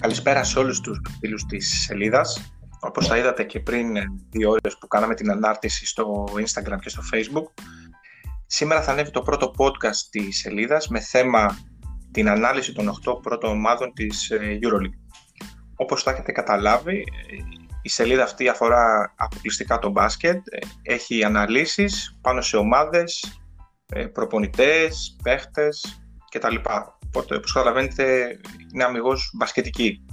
Καλησπέρα σε όλους τους φίλους της σελίδας. Όπως θα είδατε και πριν δύο ώρες που κάναμε την ανάρτηση στο Instagram και στο Facebook, σήμερα θα ανέβει το πρώτο podcast της σελίδας με θέμα την ανάλυση των 8 πρώτων ομάδων της ε, EuroLeague. Όπως θα έχετε καταλάβει, η σελίδα αυτή αφορά αποκλειστικά το μπάσκετ, έχει αναλύσεις πάνω σε ομάδες, ε, προπονητές, παίχτες κτλ. Οπότε, όπως καταλαβαίνετε, είναι αμυγός μπασκετική.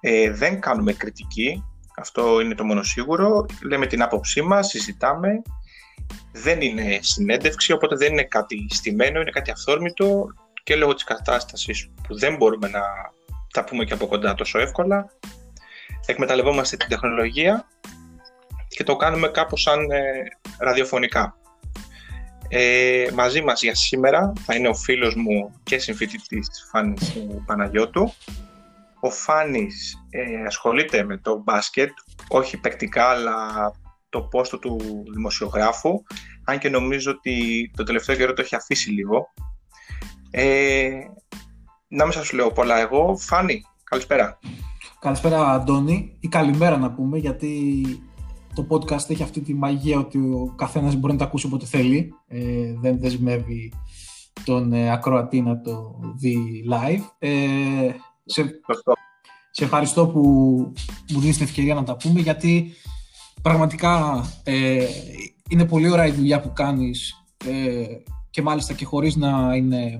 Ε, δεν κάνουμε κριτική, αυτό είναι το μόνο σίγουρο. Λέμε την άποψή μας, συζητάμε. Δεν είναι συνέντευξη, οπότε δεν είναι κάτι στημένο, είναι κάτι αυθόρμητο και λόγω της κατάστασης που δεν μπορούμε να τα πούμε και από κοντά τόσο εύκολα. Εκμεταλλευόμαστε την τεχνολογία και το κάνουμε κάπως σαν ε, ραδιοφωνικά. Ε, μαζί μας για σήμερα θα είναι ο φίλος μου και συμφοιτητής Φάνης Παναγιώτου. Ο Φάνης ε, ασχολείται με το μπάσκετ, όχι παικτικά, αλλά το πόστο του δημοσιογράφου, αν και νομίζω ότι το τελευταίο καιρό το έχει αφήσει λίγο. Ε, να μην σας λέω πολλά εγώ. Φάνη, καλησπέρα. Καλησπέρα Αντώνη, ή καλημέρα να πούμε, γιατί το podcast έχει αυτή τη μαγεία ότι ο καθένας μπορεί να το ακούσει όποτε θέλει. Ε, δεν δεσμεύει τον ε, ακροατή να το δει live. Ε, σε, σε ευχαριστώ που μου δίνεις την ευκαιρία να τα πούμε γιατί πραγματικά ε, είναι πολύ ωραία η δουλειά που κάνεις ε, και μάλιστα και χωρίς να είναι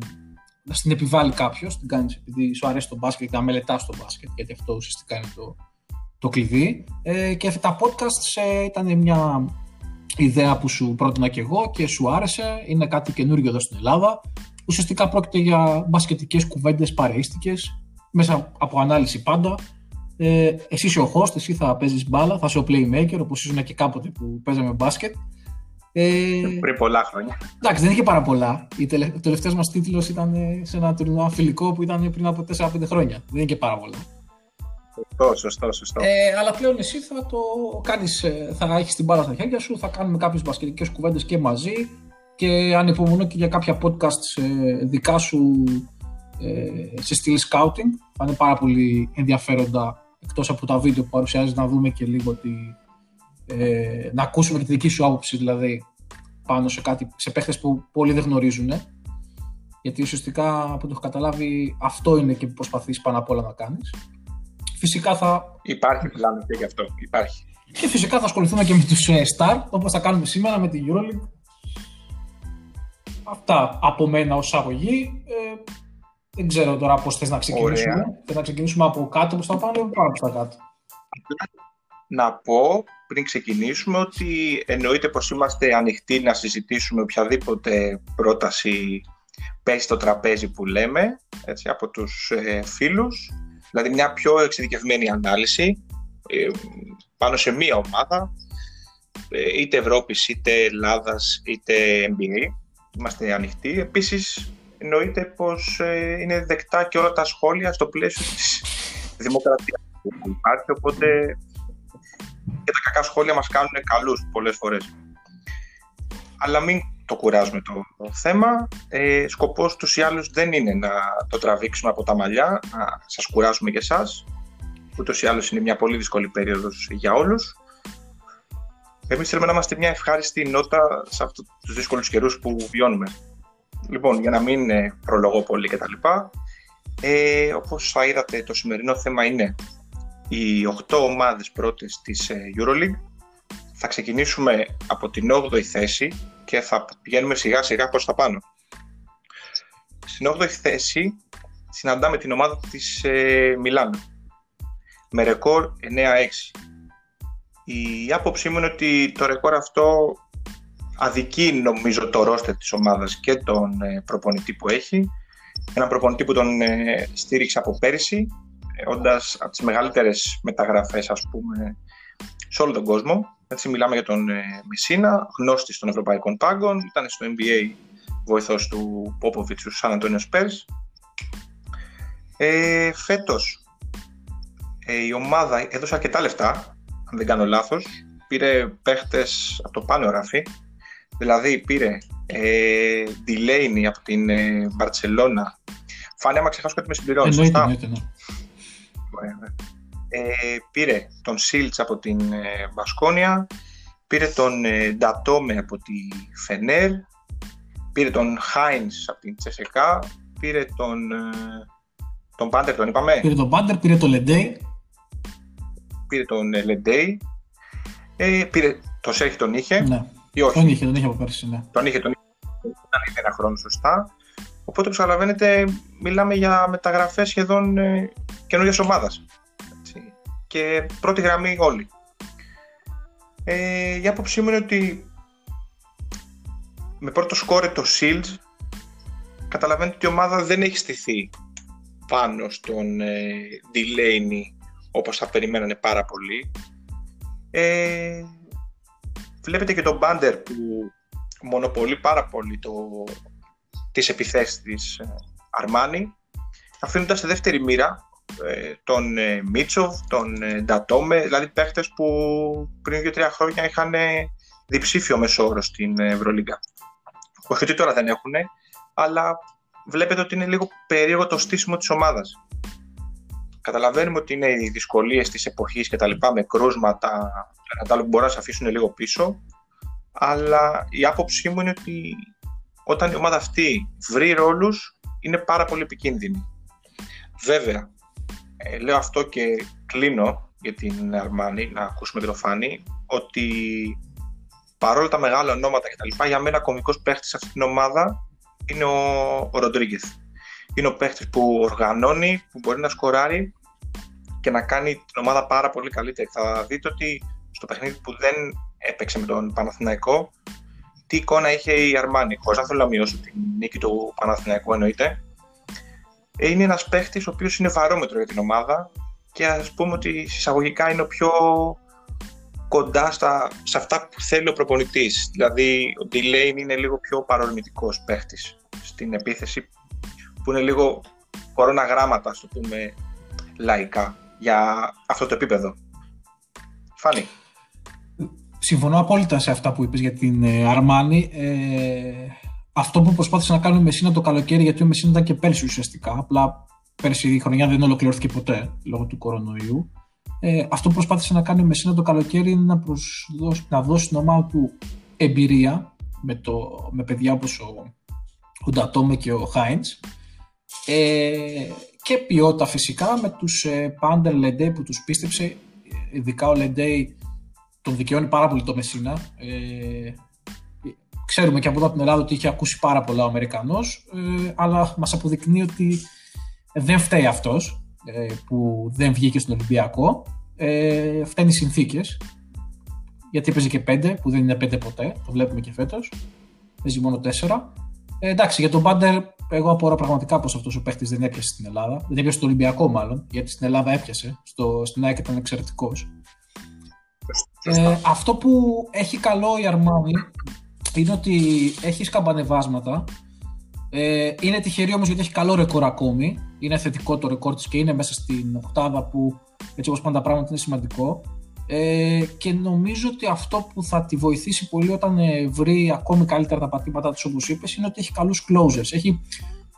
να στην επιβάλλει κάποιος, την κάνεις επειδή σου αρέσει το μπάσκετ και να μελετάς το μπάσκετ, γιατί αυτό ουσιαστικά είναι το, το κλειδί. Ε, και τα podcast ε, ήταν μια ιδέα που σου πρότεινα και εγώ και σου άρεσε. Είναι κάτι καινούργιο εδώ στην Ελλάδα. Ουσιαστικά πρόκειται για μπασκετικές κουβέντες παρείστικες, μέσα από ανάλυση πάντα. Ε, εσύ είσαι ο host, εσύ θα παίζεις μπάλα, θα είσαι ο playmaker, όπως ήσουν και κάποτε που παίζαμε μπάσκετ. Ε, πριν πολλά χρόνια. Εντάξει, δεν είχε πάρα πολλά. Ο τελευταίος μας τίτλος ήταν σε ένα τουρνουά φιλικό που ήταν πριν από 4-5 χρόνια. Δεν είχε πάρα πολλά. Σωστό, σωστό, σωστό. Ε, αλλά πλέον εσύ θα το κάνεις, ε, θα έχεις την μπάλα στα χέρια σου, θα κάνουμε κάποιες μπασκετικές κουβέντες και μαζί και ανυπομονώ και για κάποια podcast ε, δικά σου ε, σε στυλ scouting. Θα είναι πάρα πολύ ενδιαφέροντα εκτός από τα βίντεο που παρουσιάζεις να δούμε και λίγο τη, ε, να ακούσουμε και τη δική σου άποψη δηλαδή πάνω σε, κάτι, σε παίχτες που πολλοί δεν γνωρίζουν γιατί ουσιαστικά από το έχω καταλάβει αυτό είναι και που προσπαθείς πάνω απ' όλα να κάνεις Φυσικά θα... Υπάρχει πλάνο και γι' αυτό. Υπάρχει. Και φυσικά θα ασχοληθούμε και με τους ε, Star, όπως θα κάνουμε σήμερα με την EuroLeague. Αυτά από μένα ως αγωγή. Ε, δεν ξέρω τώρα πώς θες να ξεκινήσουμε. Θες να ξεκινήσουμε από κάτω προς τα πάνω ή πάνω προς τα κάτω; Να πω πριν ξεκινήσουμε ότι εννοείται πως είμαστε ανοιχτοί να συζητήσουμε οποιαδήποτε πρόταση πέσει στο τραπέζι που λέμε έτσι, από τους ε, φίλους Δηλαδή μια πιο εξειδικευμένη ανάλυση ε, πάνω σε μία ομάδα, ε, είτε Ευρώπης, είτε Ελλάδας, είτε NBA. Είμαστε ανοιχτοί. Επίσης, εννοείται πως ε, είναι δεκτά και όλα τα σχόλια στο πλαίσιο της δημοκρατίας που υπάρχει, οπότε και τα κακά σχόλια μας κάνουν καλούς πολλές φορές. Αλλά μην το κουράζουμε το, θέμα. Ε, σκοπός τους ή άλλους δεν είναι να το τραβήξουμε από τα μαλλιά, να σας κουράσουμε και εσάς. Ούτως ή άλλως είναι μια πολύ δύσκολη περίοδος για όλους. Εμείς θέλουμε να είμαστε μια ευχάριστη νότα σε αυτούς τους δύσκολους καιρούς που βιώνουμε. Λοιπόν, για να μην ε, προλογώ πολύ κτλ. Ε, όπως θα είδατε, το σημερινό θέμα είναι οι 8 ομάδες πρώτες της ε, EuroLeague. Θα ξεκινήσουμε από την 8η θέση και θα πηγαίνουμε σιγά σιγά προς τα πάνω. Στην 8η θέση συναντάμε την ομάδα της ε, Μιλάνο με ρεκόρ 9-6. Η άποψή μου είναι ότι το ρεκόρ αυτό αδικεί νομίζω το ρόστερ της ομάδας και τον ε, προπονητή που έχει. Ένα προπονητή που τον ε, στήριξε από πέρυσι, ε, όντας από τις μεγαλύτερες μεταγραφές ας πούμε σε όλο τον κόσμο. Έτσι μιλάμε για τον ε, Μεσίνα, γνώστης των ευρωπαϊκών πάγκων, ήταν στο NBA βοηθός του Πόποβιτς του Σαν Αντώνιο Σπέρς. Ε, φέτος ε, η ομάδα έδωσε αρκετά λεφτά, αν δεν κάνω λάθος, πήρε παίχτες από το πάνω ράφι, δηλαδή πήρε ε, Delaney από την ε, Μπαρτσελώνα, Φάνη, άμα ξεχάσω κάτι με συμπληρώνει. Εννοείται, εννοείται, ναι. Ε, πήρε τον Σίλτς από την ε, Βασκόνια, πήρε τον ε, Ντατόμε από τη Φενέρ, πήρε τον Χάινς από την Τσεσεκά, πήρε τον, ε, τον Πάντερ, τον είπαμε. Πήρε τον Πάντερ, πήρε τον Λεντέι. Πήρε τον ε, Λεντέι. Ε, πήρε, το Σέρχη τον είχε. Ναι. Ή όχι; Τον είχε, τον είχε από πέρσι, ναι. Τον είχε, τον είχε. Ήταν ήδη ένα χρόνο σωστά. Οπότε, όπως καταλαβαίνετε, μιλάμε για μεταγραφές σχεδόν ε, καινούργιας ομάδας. Έτσι. Και πρώτη γραμμή όλοι. Ε, η άποψή μου είναι ότι με πρώτο σκόρε το Shields καταλαβαίνετε ότι η ομάδα δεν έχει στηθεί πάνω στον ε, Delaney όπως θα περιμένανε πάρα πολύ. Ε, βλέπετε και τον Μπάντερ που μονοπολεί πάρα πολύ το, τις επιθέσεις της Αρμάνι αφήνοντας στη δεύτερη μοίρα ε, τον ε, Μίτσοβ, τον ε, Ντατόμε, δηλαδή παίχτες που πριν 2-3 χρόνια είχαν διψήφιο μεσόωρο στην Ευρωλίγκα. Όχι ότι τώρα δεν έχουν, αλλά βλέπετε ότι είναι λίγο περίεργο το στήσιμο της ομάδας. Καταλαβαίνουμε ότι είναι οι δυσκολίες της εποχής και τα λοιπά με κρούσματα που μπορεί να σε αφήσουν λίγο πίσω, αλλά η άποψή μου είναι ότι όταν η ομάδα αυτή βρει ρόλους είναι πάρα πολύ επικίνδυνη. Βέβαια, ε, λέω αυτό και κλείνω για την Αρμάνη, να ακούσουμε και το Φάνη, ότι παρόλα τα μεγάλα ονόματα και τα λοιπά, για μένα κομικός παίχτης σε αυτή την ομάδα είναι ο, ο Ροντρίγκεθ. Είναι ο παίχτης που οργανώνει, που μπορεί να σκοράρει και να κάνει την ομάδα πάρα πολύ καλύτερη. Θα δείτε ότι στο παιχνίδι που δεν έπαιξε με τον Παναθηναϊκό, τι εικόνα είχε η Αρμάνη. Χωρίς να θέλω να μειώσω την νίκη του Παναθηναϊκού εννοείται. Είναι ένας παίχτης ο οποίος είναι βαρόμετρο για την ομάδα και ας πούμε ότι εισαγωγικά είναι ο πιο κοντά στα, σε αυτά που θέλει ο προπονητής. Δηλαδή, ο Ντιλέιν είναι λίγο πιο παρορμητικός παίχτης στην επίθεση, που είναι λίγο κορώνα γράμματα, ας το πούμε λαϊκά, για αυτό το επίπεδο. Φάνη. Συμφωνώ απόλυτα σε αυτά που είπες για την Αρμάνη. Ε, αυτό που προσπάθησε να κάνει ο Μεσίνα το καλοκαίρι, γιατί ο Μεσίνα ήταν και πέρσι ουσιαστικά, απλά πέρσι η χρονιά δεν ολοκληρώθηκε ποτέ λόγω του κορονοϊού. Ε, αυτό που προσπάθησε να κάνει ο Μεσίνα το καλοκαίρι είναι να, προσδώσει, να δώσει στην ομάδα του εμπειρία με, το, με παιδιά όπως ο, ο Ντατόμε και ο Χάιντς. Ε, και ποιότητα φυσικά με τους ε, Πάντερ Λεντέι που τους πίστεψε. Ειδικά ο Λεντέι τον δικαιώνει πάρα πολύ το Μεσίνα. Ε, ξέρουμε και από εδώ από την Ελλάδα ότι είχε ακούσει πάρα πολλά ο Αμερικανός ε, αλλά μας αποδεικνύει ότι δεν φταίει αυτός ε, που δεν βγήκε στον Ολυμπιακό. Ε, φταίνει οι συνθήκες. Γιατί έπαιζε και πέντε, που δεν είναι πέντε ποτέ. Το βλέπουμε και φέτος. Παίζει μόνο τέσσερα. Ε, εντάξει, για τον Πάντερ, εγώ απορώ πραγματικά πως αυτός ο παίχτης δεν έπιασε στην Ελλάδα. Δεν έπιασε στο Ολυμπιακό, μάλλον, γιατί στην Ελλάδα έπιασε. Στο, στην ΑΕΚ ήταν εξαιρετικός. Ε, αυτό που έχει καλό η Αρμάνι είναι ότι έχεις σκαμπανεβάσματα ε, είναι τυχερή όμως γιατί έχει καλό ρεκόρ ακόμη. Είναι θετικό το ρεκόρ της και είναι μέσα στην οκτάδα που έτσι όπως πάνε τα πράγματα είναι σημαντικό. Ε, και νομίζω ότι αυτό που θα τη βοηθήσει πολύ όταν ε, βρει ακόμη καλύτερα τα πατήματά της, όπως είπες, είναι ότι έχει καλούς closers. Έχει,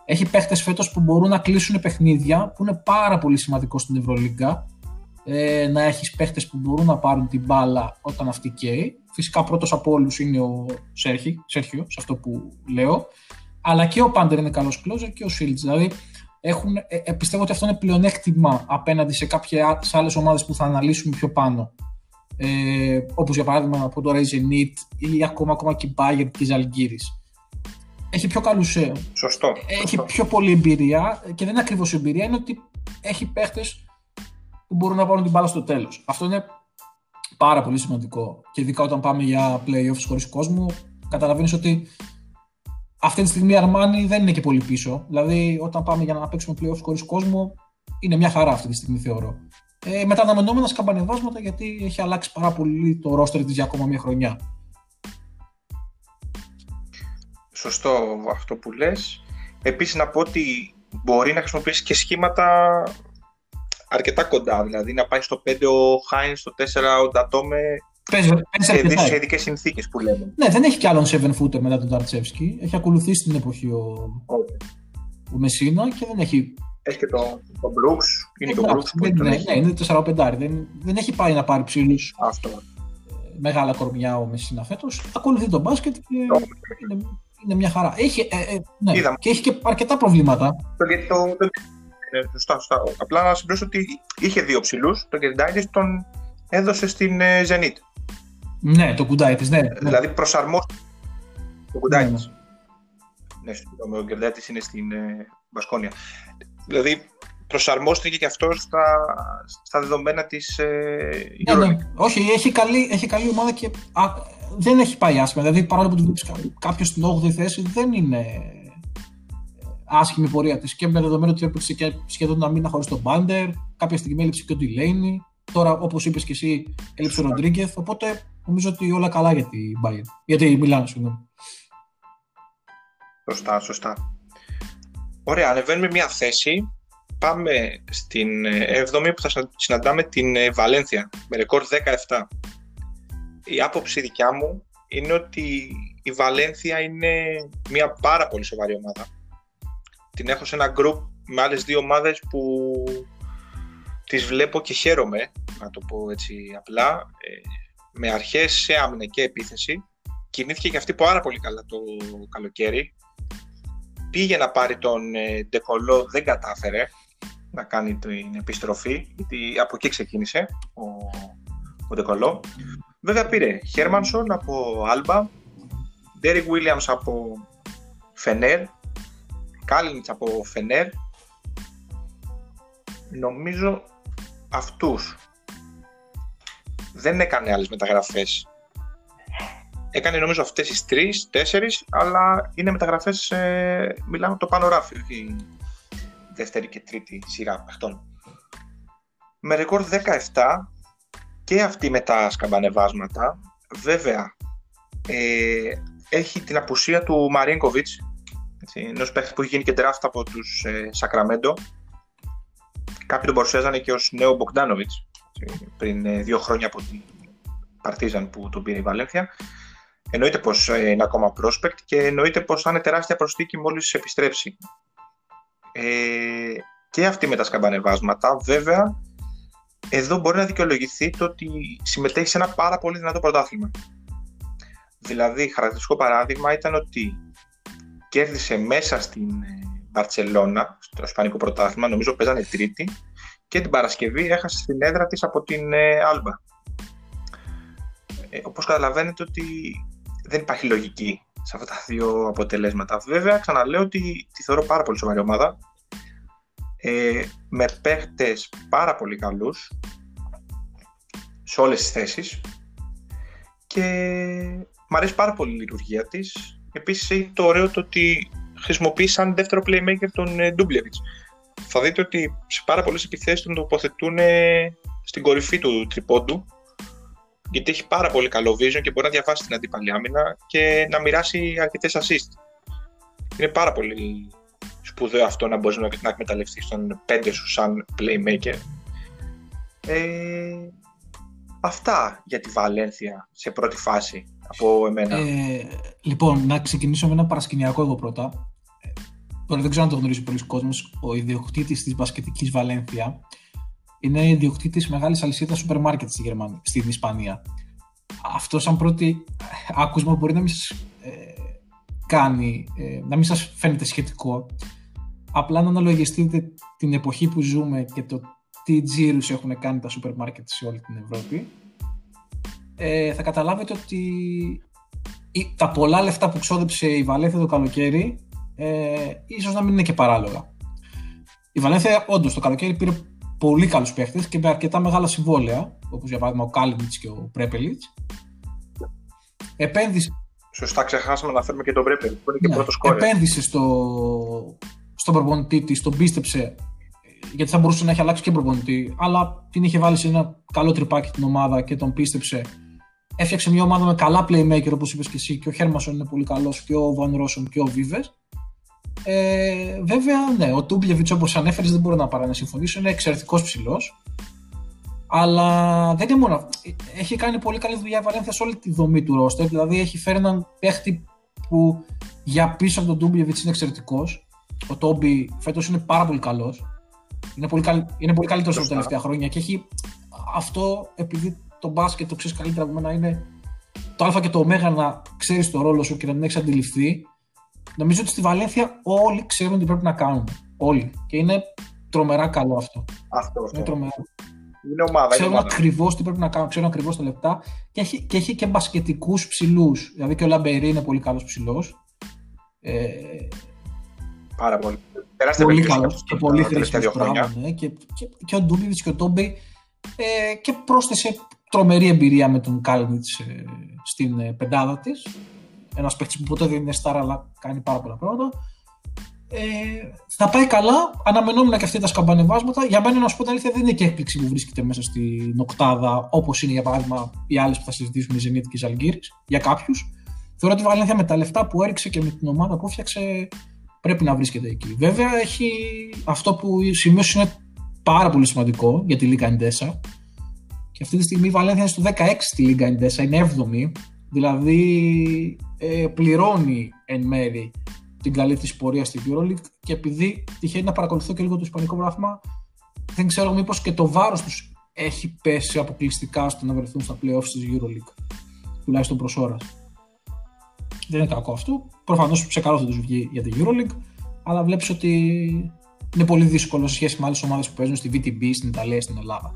έχει παίχτες φέτος που μπορούν να κλείσουν παιχνίδια, που είναι πάρα πολύ σημαντικό στην Ευρωλίγκα. Ε, να έχεις παίχτες που μπορούν να πάρουν την μπάλα όταν αυτή καίει. Φυσικά πρώτος από όλους είναι ο Σέρχιο, σε αυτό που λέω αλλά και ο Πάντερ είναι καλός closer και ο Shields. Δηλαδή, έχουν, ε, ε, πιστεύω ότι αυτό είναι πλεονέκτημα απέναντι σε κάποιε άλλες ομάδες που θα αναλύσουμε πιο πάνω. Ε, Όπως για παράδειγμα από το Rezenit ή ακόμα, ακόμα και η Bayern τη Αλγύρη. Έχει πιο καλούς. Ε, σωστό. Έχει πιο πολλή εμπειρία και δεν είναι ακριβώς εμπειρία, είναι ότι έχει παίχτες που μπορούν να πάρουν την μπάλα στο τέλος. Αυτό είναι πάρα πολύ σημαντικό. Και ειδικά όταν πάμε για playoffs χωρίς κόσμο, καταλαβαίνεις ότι αυτή τη στιγμή η Αρμάνι δεν είναι και πολύ πίσω. Δηλαδή, όταν πάμε για να παίξουμε playoffs χωρίς κόσμο, είναι μια χαρά αυτή τη στιγμή θεωρώ. Ε, με τα αναμενόμενα σκαμπανεβάσματα, γιατί έχει αλλάξει πάρα πολύ το ρόστερ της για ακόμα μια χρονιά. Σωστό αυτό που λες. Επίσης να πω ότι μπορεί να χρησιμοποιήσει και σχήματα αρκετά κοντά. Δηλαδή να πάει στο 5 ο Χάινς, στο 4 ο Ντατόμε Παίζει, παίζει σε ειδικές συνθήκες που λέμε. Ναι, δεν έχει κι άλλον 7 footer μετά τον Ταρτσεύσκι. Έχει ακολουθήσει την εποχή ο, ο Μεσίνα και δεν έχει. Έχει και τον το Brooks. Είναι το Brooks που ναι, ναι, είναι 4-5. Δεν, δεν έχει πάει να πάρει ψήλου. Αυτό. Μεγάλα κορμιά ο Μεσίνα φέτος. Ακολουθεί τον μπάσκετ και είναι, είναι μια χαρά. Έχει, ε, ε, ναι, και έχει και αρκετά προβλήματα. Το, το, το, ε, σωστά, σωστά. Απλά να συμπληρώσω ότι είχε δύο ψηλούς. Το Κεντάιτη τον έδωσε στην ε, Zenit. Ναι, το Κουντάιτη, ναι. Δηλαδή προσαρμόστηκε. Το Κουντάιτη. Ναι, ναι. ναι ο Κεντάιτη είναι στην ε, Βασκόνια. Δηλαδή προσαρμόστηκε και αυτό στα, στα δεδομένα της ε, ναι, ναι. Όχι, έχει καλή, έχει καλή ομάδα και α, δεν έχει πάει άσχημα. Δηλαδή παρόλο που του βλέπεις κάποιος στην 8η θέση δεν είναι άσχημη πορεία της και με δεδομένο ότι έπαιξε και σχεδόν ένα μήνα χωρίς τον Μπάντερ. Κάποια στιγμή έλειψε και ο Ντιλέινι. Τώρα, όπως είπες και εσύ, έλειψε ο Ροντρίγκεθ. Οπότε νομίζω ότι όλα καλά για την Bayern. Για τη Μιλάνο, συγγνώμη. Σωστά, σωστά. Ωραία, ανεβαίνουμε μια θέση. Πάμε στην 7η που θα συναντάμε την ε, Βαλένθια με ρεκόρ 17. Η άποψη δικιά μου είναι ότι η Βαλένθια είναι μια πάρα πολύ σοβαρή ομάδα την έχω σε ένα group με άλλες δύο ομάδες που τις βλέπω και χαίρομαι, να το πω έτσι απλά, ε, με αρχές σε άμυνα και επίθεση. Κινήθηκε και αυτή πάρα πολύ καλά το καλοκαίρι. Πήγε να πάρει τον ε, Ντεκολό, δεν κατάφερε να κάνει την επιστροφή, γιατί από εκεί ξεκίνησε ο, ο Ντεκολό. Βέβαια πήρε Χέρμανσον από Άλμπα, Ντέρι Williams από Φενέρ, Κάλινιτς από Φενέρ. Νομίζω αυτούς. Δεν έκανε άλλες μεταγραφές. Έκανε νομίζω αυτές τις τρεις, τέσσερις αλλά είναι μεταγραφές ε, μιλάμε το πάνω ράφι όχι δεύτερη και τρίτη σειρά αυτών με ρεκόρ 17 και αυτή με τα σκαμπανεβάσματα βέβαια ε, έχει την απουσία του Μαρίνκοβιτς Ενός παίχτη που έχει γίνει και draft από τους ε, Σακραμέντο. Κάποιοι τον παρουσιάζανε και ως νέο Μπογκδάνοβιτ πριν ε, δύο χρόνια από την Παρτίζαν που τον πήρε η Βαλένθια. Εννοείται πως ε, είναι ακόμα prospect και εννοείται πως θα είναι τεράστια προσθήκη μόλις επιστρέψει. Ε, και αυτή με τα σκαμπανεβάσματα, βέβαια, εδώ μπορεί να δικαιολογηθεί το ότι συμμετέχει σε ένα πάρα πολύ δυνατό πρωτάθλημα. Δηλαδή, χαρακτηριστικό παράδειγμα ήταν ότι κέρδισε μέσα στην Μπαρτσελώνα, στο Ισπανικό Πρωτάθλημα, νομίζω παίζανε τρίτη, και την Παρασκευή έχασε στην έδρα της από την Άλμπα. Ε, όπως καταλαβαίνετε ότι δεν υπάρχει λογική σε αυτά τα δύο αποτελέσματα. Βέβαια, ξαναλέω ότι τη θεωρώ πάρα πολύ σοβαρή ομάδα, ε, με παίχτες πάρα πολύ καλούς, σε όλες τις θέσεις, και μου αρέσει πάρα πολύ η λειτουργία της Επίσης έχει το ωραίο το ότι χρησιμοποίησαν δεύτερο playmaker τον ε, Ντούμπλεβιτς. Θα δείτε ότι σε πάρα πολλές επιθέσεις τον τοποθετούν ε, στην κορυφή του τριπόντου γιατί έχει πάρα πολύ καλό vision και μπορεί να διαβάσει την αντίπαλη άμυνα και να μοιράσει αρκετές assist. Είναι πάρα πολύ σπουδαίο αυτό να μπορείς να εκμεταλλευτείς τον πέντε σου σαν playmaker. Ε, αυτά για τη Βαλένθια σε πρώτη φάση από εμένα. Ε, λοιπόν, να ξεκινήσω με ένα παρασκηνιακό εγώ πρώτα. Ε, τώρα δεν ξέρω αν το γνωρίζει πολλοί κόσμος. Ο ιδιοκτήτης της μπασκετικής Βαλένθια είναι ιδιοκτήτης μεγάλης αλυσίδας σούπερ μάρκετ στη Γερμανία, στην Ισπανία. Αυτό, σαν πρώτη άκουσμα, μπορεί να μην σας ε, κάνει, ε, να μην σας φαίνεται σχετικό. Απλά να αναλογιστείτε την εποχή που ζούμε και το τι τζίρους έχουν κάνει τα σούπερ μάρκετ σε όλη την Ευρώπη ε, θα καταλάβετε ότι τα πολλά λεφτά που ξόδεψε η Βαλένθια το καλοκαίρι ε, ίσως να μην είναι και παράλογα. Η Βαλένθια όντως το καλοκαίρι πήρε πολύ καλούς παίχτες και με αρκετά μεγάλα συμβόλαια, όπως για παράδειγμα ο Κάλινιτ και ο Πρέπελιτς. Επένδυσε. Σωστά, ξεχάσαμε να φέρουμε και τον Πρέπελιτς που είναι και ναι, πρώτος Επένδυσε στο, στον προπονητή της, τον πίστεψε γιατί θα μπορούσε να έχει αλλάξει και προπονητή, αλλά την είχε βάλει σε ένα καλό τρυπάκι την ομάδα και τον πίστεψε έφτιαξε μια ομάδα με καλά playmaker όπως είπες και εσύ και ο Χέρμασον είναι πολύ καλός και ο Βαν Ρόσον και ο Βίβε. Ε, βέβαια, ναι, ο Τούμπλεβιτς όπως ανέφερες δεν μπορώ να παρά να συμφωνήσω. Είναι εξαιρετικός ψηλός. Αλλά δεν είναι μόνο Έχει κάνει πολύ καλή δουλειά η Βαλένθια σε όλη τη δομή του ρόστερ. Δηλαδή έχει φέρει έναν παίχτη που για πίσω από τον Τούμπλεβιτς είναι εξαιρετικός. ο Τόμπι φέτος είναι πάρα πολύ καλός. Είναι πολύ, καλ... είναι πολύ καλύτερος από τα τελευταία χρόνια και έχει αυτό επειδή το μπάσκετ το ξέρεις καλύτερα από μένα είναι το Α και το Ω να ξέρεις το ρόλο σου και να την έχεις αντιληφθεί. Νομίζω ότι στη Βαλένθια όλοι ξέρουν τι πρέπει να κάνουν. Όλοι. Και είναι τρομερά καλό αυτό. Αυτό. Είναι τρομερά. Είναι ομάδα. Ξέρουν ακριβώς τι πρέπει να κάνουν, ξέρουν ακριβώς τα λεπτά και έχει και, έχει και μπασκετικούς ψηλούς. Δηλαδή και ο Λαμπερί είναι πολύ καλός ψηλός. Ε, Πάρα πολύ. πολύ καλός και πολύ χρήσιμος πράγμα. Ναι. Και, και, και, ο Ντούμπιβιτς και ο Τόμπι ε, και πρόσθεσε τρομερή εμπειρία με τον Κάλνιτ ε, στην ε, πεντάδα της. Ένας παίκτης που ποτέ δεν είναι στάρα, αλλά κάνει πάρα πολλά πράγματα. Ε, θα πάει καλά. Αναμενόμουν και αυτή τα σκαμπανεβάσματα. Για μένα, να σου πω την αλήθεια, δεν είναι και έκπληξη που βρίσκεται μέσα στην οκτάδα, όπως είναι για παράδειγμα οι άλλες που θα συζητήσουμε, η Zenit και η Ζαλγκύρη, για κάποιους. Θεωρώ ότι η Βαλένθια με τα λεφτά που έριξε και με την ομάδα που έφτιαξε πρέπει να βρίσκεται εκεί. Βέβαια, έχει αυτό που σημείωσε είναι πάρα πολύ σημαντικό για τη Λίγκα Εντέσα. Και αυτή τη στιγμή η Βαλένθια είναι στο 16 στη Λίγκα Εντέσα, είναι 7η. Δηλαδή ε, πληρώνει εν μέρη την καλή της πορεία στη EuroLeague και επειδή τυχαίνει να παρακολουθώ και λίγο το Ισπανικό βράθμα, δεν ξέρω μήπως και το βάρος τους έχει πέσει αποκλειστικά στο να βρεθούν στα playoffs της EuroLeague. Τουλάχιστον προς ώρας. Δεν είναι κακό αυτό. Προφανώς σε καλό θα τους βγει για την EuroLeague, αλλά βλέπεις ότι είναι πολύ δύσκολο σε σχέση με άλλες ομάδες που παίζουν στη VTB, στην Ιταλία, στην Ελλάδα.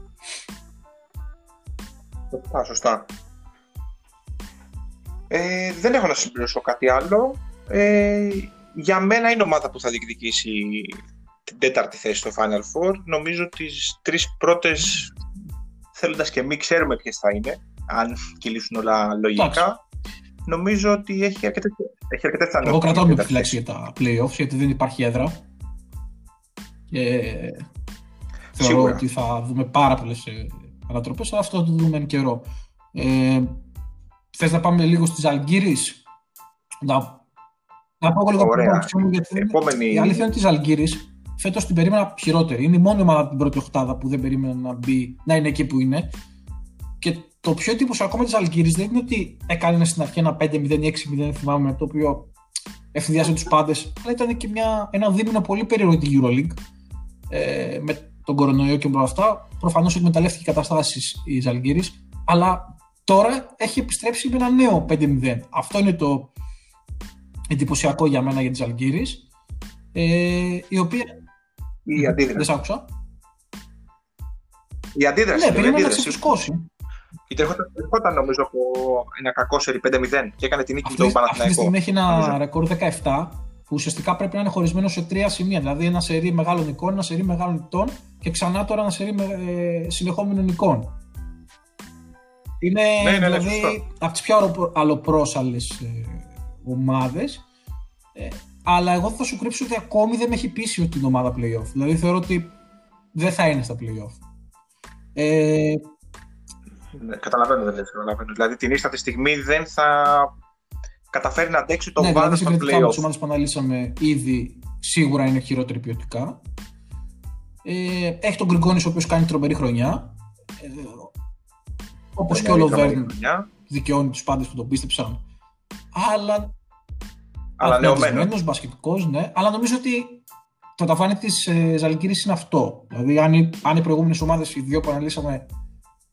Σωστά, σωστά. Ε, δεν έχω να συμπληρώσω κάτι άλλο. Ε, για μένα είναι ομάδα που θα διεκδικήσει την τέταρτη θέση στο Final Four. Νομίζω τις τρεις πρώτες, θέλοντας και εμεί ξέρουμε ποιες θα είναι, αν κυλήσουν όλα λογικά. Νομίζω ότι έχει αρκετές, έχει αρκετές Εγώ κρατάω με επιφυλάξει για τα playoffs, γιατί δεν υπάρχει έδρα. Και θεωρώ Σίγουρα. ότι θα δούμε πάρα πολλές ε, ανατροπές, αλλά αυτό θα το δούμε εν καιρό. Ε, Θες να πάμε λίγο στις Αλγύρε. Να να πω λίγο την γιατί Επόμενη... η αλήθεια είναι ότι η Ζαλγκύρη φέτος την περίμενα χειρότερη. Είναι η μόνη ομάδα την πρώτη οχτάδα που δεν περίμενα να μπει, να είναι εκεί που είναι. Και το πιο εντυπωσιακό με της Ζαλγκύρη δεν είναι ότι έκανε στην αρχή ένα 5-0 6-0, θυμάμαι, το οποίο ευθυνδιάσε τους πάντες, αλλά ήταν και μια, ένα δίμηνο πολύ περίεργο την Euroleague. Ε, με τον κορονοϊό και όλα αυτά. Προφανώς εκμεταλλεύτηκε καταστάσεις η Ζαλγκύρη, αλλά τώρα έχει επιστρέψει με ένα νέο 5-0. Αυτό είναι το, εντυπωσιακό για μένα για τις Αλγύρης ε, η οποία... Η αντίδραση. Δεν σ' άκουσα. Η αντίδραση. Ναι, περίμενα να ξεφουσκώσει. Γιατί ερχόταν νομίζω από ένα κακό σερι 5-0 και έκανε την νίκη του Παναθηναϊκό. Αυτή τη στιγμή έχει ένα ρεκόρ 17 που ουσιαστικά πρέπει να είναι χωρισμένο σε τρία σημεία. Δηλαδή ένα σερί μεγάλων νικών, ένα σερί μεγάλων νικών και ξανά τώρα ένα σερί με, ε, συνεχόμενων νικών. Είναι ναι, ναι, ναι, δηλαδή από τις πιο αλλοπρόσαλε ε, ομάδες. Ε, αλλά εγώ θα σου κρύψω ότι ακόμη δεν με έχει πείσει ότι είναι ομάδα playoff. Δηλαδή θεωρώ ότι δεν θα είναι στα playoff. Ε, ναι, καταλαβαίνω, δεν λες, καταλαβαίνω. Δηλαδή την ίστατη στιγμή δεν θα καταφέρει να αντέξει το ναι, βάρος δηλαδή, στα playoff. Οι ομάδες που αναλύσαμε ήδη σίγουρα είναι χειρότερη ποιοτικά. Ε, έχει τον Γκριγκόνης ο οποίος κάνει τρομερή χρονιά. Ε, όπως και ο Λοβέρν δικαιώνει τους πάντες που τον πίστεψαν αλλά. Αλλά νεωμένος. μπασκετικός, ναι. Αλλά νομίζω ότι το ταφάνι της ε, Ζαλγκύρης είναι αυτό. Δηλαδή, αν οι, αν οι προηγούμενες ομάδες, οι δύο που αναλύσαμε,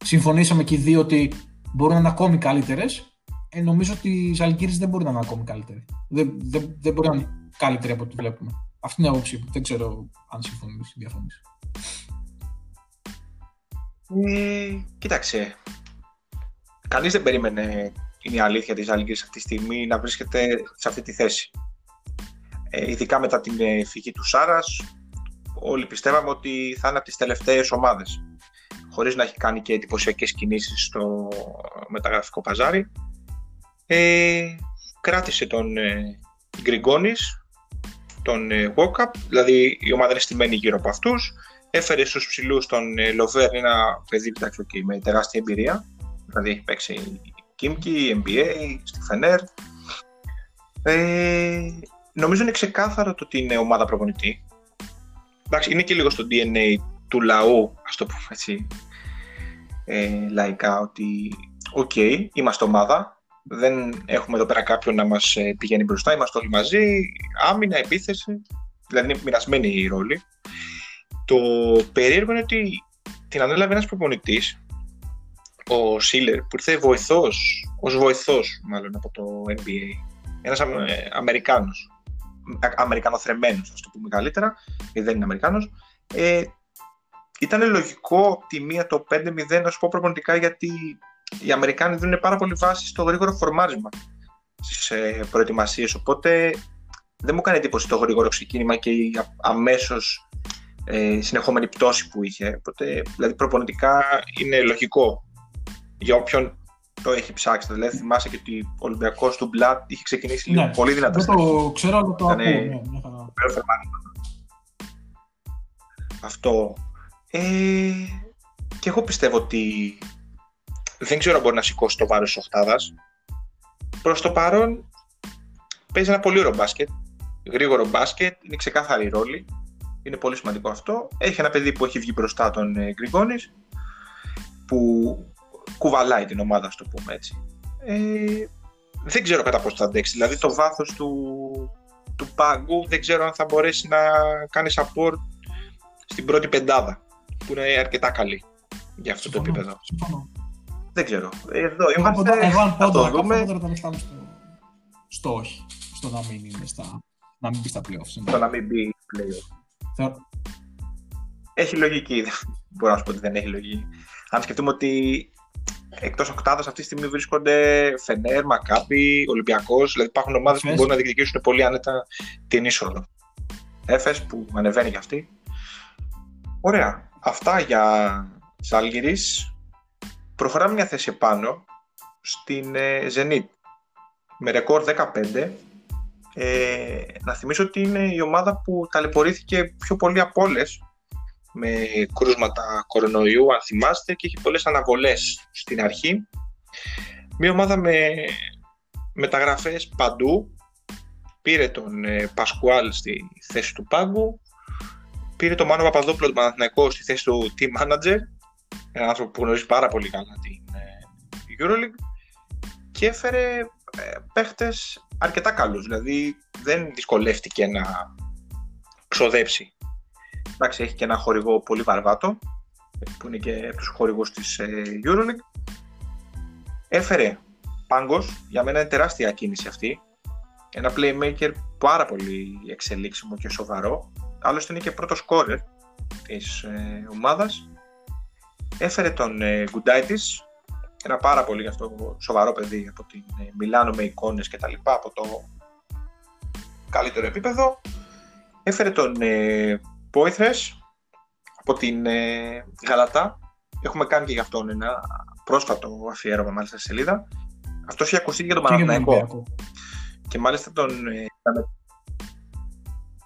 συμφωνήσαμε και οι δύο ότι μπορούν να είναι ακόμη καλύτερες, ε, νομίζω ότι η Ζαλγκύρη δεν μπορεί να είναι ακόμη καλύτερη. Δεν, δεν, δεν μπορεί να είναι καλύτερη από ό,τι βλέπουμε. Αυτή είναι η άποψή μου. Δεν ξέρω αν συμφωνείς ή διαφωνείς. Ε, κοίταξε. Κανείς δεν περίμενε είναι η αλήθεια της Αλγύρης αυτή τη στιγμή να βρίσκεται σε αυτή τη θέση. Ε, ειδικά μετά την ε, φυγή του Σάρας, όλοι πιστεύαμε ότι θα είναι από τις τελευταίες ομάδες. Χωρίς να έχει κάνει και εντυπωσιακές κινήσεις στο μεταγραφικό παζάρι. Ε, κράτησε τον ε, Γκριγκόνης, τον ε, δηλαδή η ομάδα είναι στημένη γύρω από αυτούς. Έφερε στους ψηλούς τον ε, Λοβέρ, ένα παιδί okay, με τεράστια εμπειρία, δηλαδή έχει παίξει Κίμκι, NBA, στη Φενέρ. Ε, νομίζω είναι ξεκάθαρο το ότι είναι ομάδα προπονητή. Εντάξει, είναι και λίγο στο DNA του λαού, ας το πούμε έτσι, ε, λαϊκά, ότι ok, okay, είμαστε ομάδα, δεν έχουμε εδώ πέρα κάποιον να μας ε, πηγαίνει μπροστά, είμαστε όλοι μαζί, άμυνα, επίθεση. δηλαδή είναι μοιρασμένοι οι ρόλοι. Το περίεργο είναι ότι την ανέλαβε ένας προπονητής, ο Σίλερ, που ήρθε βοηθός, ως βοηθός μάλλον από το NBA. Ένας ε, Αμερικάνος, Αμερικανοθρεμένος, ας το πούμε καλύτερα, γιατί δεν είναι Αμερικάνος. Ε, ήταν λογικό τη μία το 5-0 να σου πω προπονητικά γιατί οι Αμερικάνοι δίνουν πάρα πολύ βάση στο γρήγορο φορμάρισμα στις ε, προετοιμασίες. Οπότε δεν μου κάνει εντύπωση το γρήγορο ξεκίνημα και η αμέσως ε, συνεχόμενη πτώση που είχε. Οπότε, δηλαδή, προπονητικά είναι λογικό για όποιον το έχει ψάξει. Δηλαδή, θυμάσαι και ότι ο Ολυμπιακός του Μπλατ είχε ξεκινήσει ναι, πολύ δυνατά. Δεν το ξέρω, αλλά το ακούω. Ναι, Αυτό. Ε, και εγώ πιστεύω ότι δεν ξέρω αν μπορεί να σηκώσει το βάρος της Οχτάδα. Προς το παρόν παίζει ένα πολύ ωραίο μπάσκετ. Γρήγορο μπάσκετ, είναι ξεκάθαρη ρόλη. Είναι πολύ σημαντικό αυτό. Έχει ένα παιδί που έχει βγει μπροστά τον ε, Γκριγκόνη, που κουβαλάει την ομάδα, ας το πούμε έτσι. Ε, δεν ξέρω κατά πόσο θα αντέξει. Δηλαδή το βάθος του, του πάγκου δεν ξέρω αν θα μπορέσει να κάνει support στην πρώτη πεντάδα που είναι αρκετά καλή για αυτό το επίπεδο. Δεν ξέρω. Εδώ είμαστε. Εγώ αν πω το δούμε. Θα το στο, στο όχι. Στο να μην είναι στα. Να μην μπει στα playoffs. Στο να μην μπει playoff. Έχει λογική. Μπορώ να σου πω ότι δεν έχει λογική. Αν σκεφτούμε ότι εκτός οκτάδας αυτή τη στιγμή βρίσκονται Φενέρ, Μακάπη, Ολυμπιακός. Δηλαδή υπάρχουν ομάδες που μπορούν να διεκδικήσουν πολύ άνετα την είσοδο. Έφες που ανεβαίνει για αυτή. Ωραία. Αυτά για Ζάλγιρις. Προχωράμε μια θέση επάνω στην ε, Zenit με ρεκόρ 15. Ε, να θυμίσω ότι είναι η ομάδα που ταλαιπωρήθηκε πιο πολύ από όλες με κρούσματα κορονοϊού, αν θυμάστε, και έχει πολλές αναβολές στην αρχή. Μια ομάδα με μεταγραφές παντού. Πήρε τον ε, Πασκουάλ στη θέση του πάγκου, πήρε τον Μάνο Παπαδόπουλο του στη θέση του team manager, ένα άνθρωπο που γνωρίζει πάρα πολύ καλά την ε, EuroLeague και έφερε ε, παίχτες αρκετά καλούς, δηλαδή δεν δυσκολεύτηκε να ξοδέψει. Εντάξει, έχει και ένα χορηγό πολύ βαρβάτο, που είναι και από τους χορηγούς της ε, EuroLeague. Έφερε Πάγκος, για μένα είναι τεράστια κίνηση αυτή. Ένα playmaker πάρα πολύ εξελίξιμο και σοβαρό άλλωστε είναι και πρώτος σκόρερ της ε, ομάδας. Έφερε τον ε, Γκουντάιτης, ένα πάρα πολύ αυτό σοβαρό παιδί από την ε, Μιλάνο με εικόνες και τα λοιπά, από το καλύτερο επίπεδο. Έφερε τον ε, Πόηθρες από την ε, Γαλατά. Έχουμε κάνει και για αυτόν ένα πρόσφατο αφιέρωμα μάλιστα στη σελίδα. Αυτός είχε ακουστεί για τον Παναθηναϊκό. Και μάλιστα τον, ε,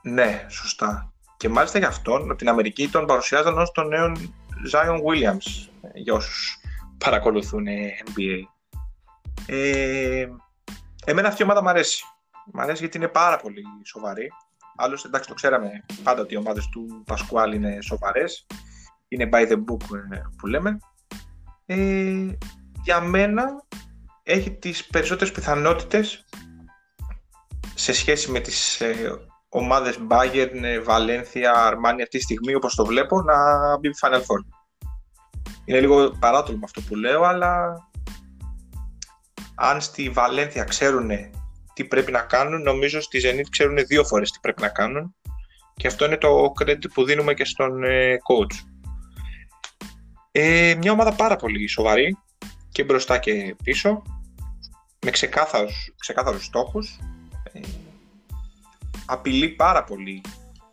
ναι, σωστά. Και μάλιστα για αυτόν, από την Αμερική τον παρουσιάζαν ως τον νέο Zion Williams, για όσους παρακολουθούν NBA. Ε, εμένα αυτή η ομάδα μου αρέσει. Μ' αρέσει γιατί είναι πάρα πολύ σοβαρή. Άλλωστε, εντάξει, το ξέραμε πάντα ότι οι ομάδες του Πασκουάλ είναι σοβαρές. Είναι by the book ε, που λέμε. Ε, για μένα έχει τις περισσότερες πιθανότητες σε σχέση με τις ε, ομάδες Bayern, Valencia, Armani αυτή τη στιγμή όπως το βλέπω να μπει Final Four. Είναι λίγο παράτολμο αυτό που λέω, αλλά αν στη Βαλένθια ξέρουν τι πρέπει να κάνουν, νομίζω στη Zenit ξέρουν δύο φορές τι πρέπει να κάνουν και αυτό είναι το credit που δίνουμε και στον ε, coach. Ε, μια ομάδα πάρα πολύ σοβαρή και μπροστά και πίσω με ξεκάθαρους, ξεκάθαρους στόχους ε, απειλεί πάρα πολύ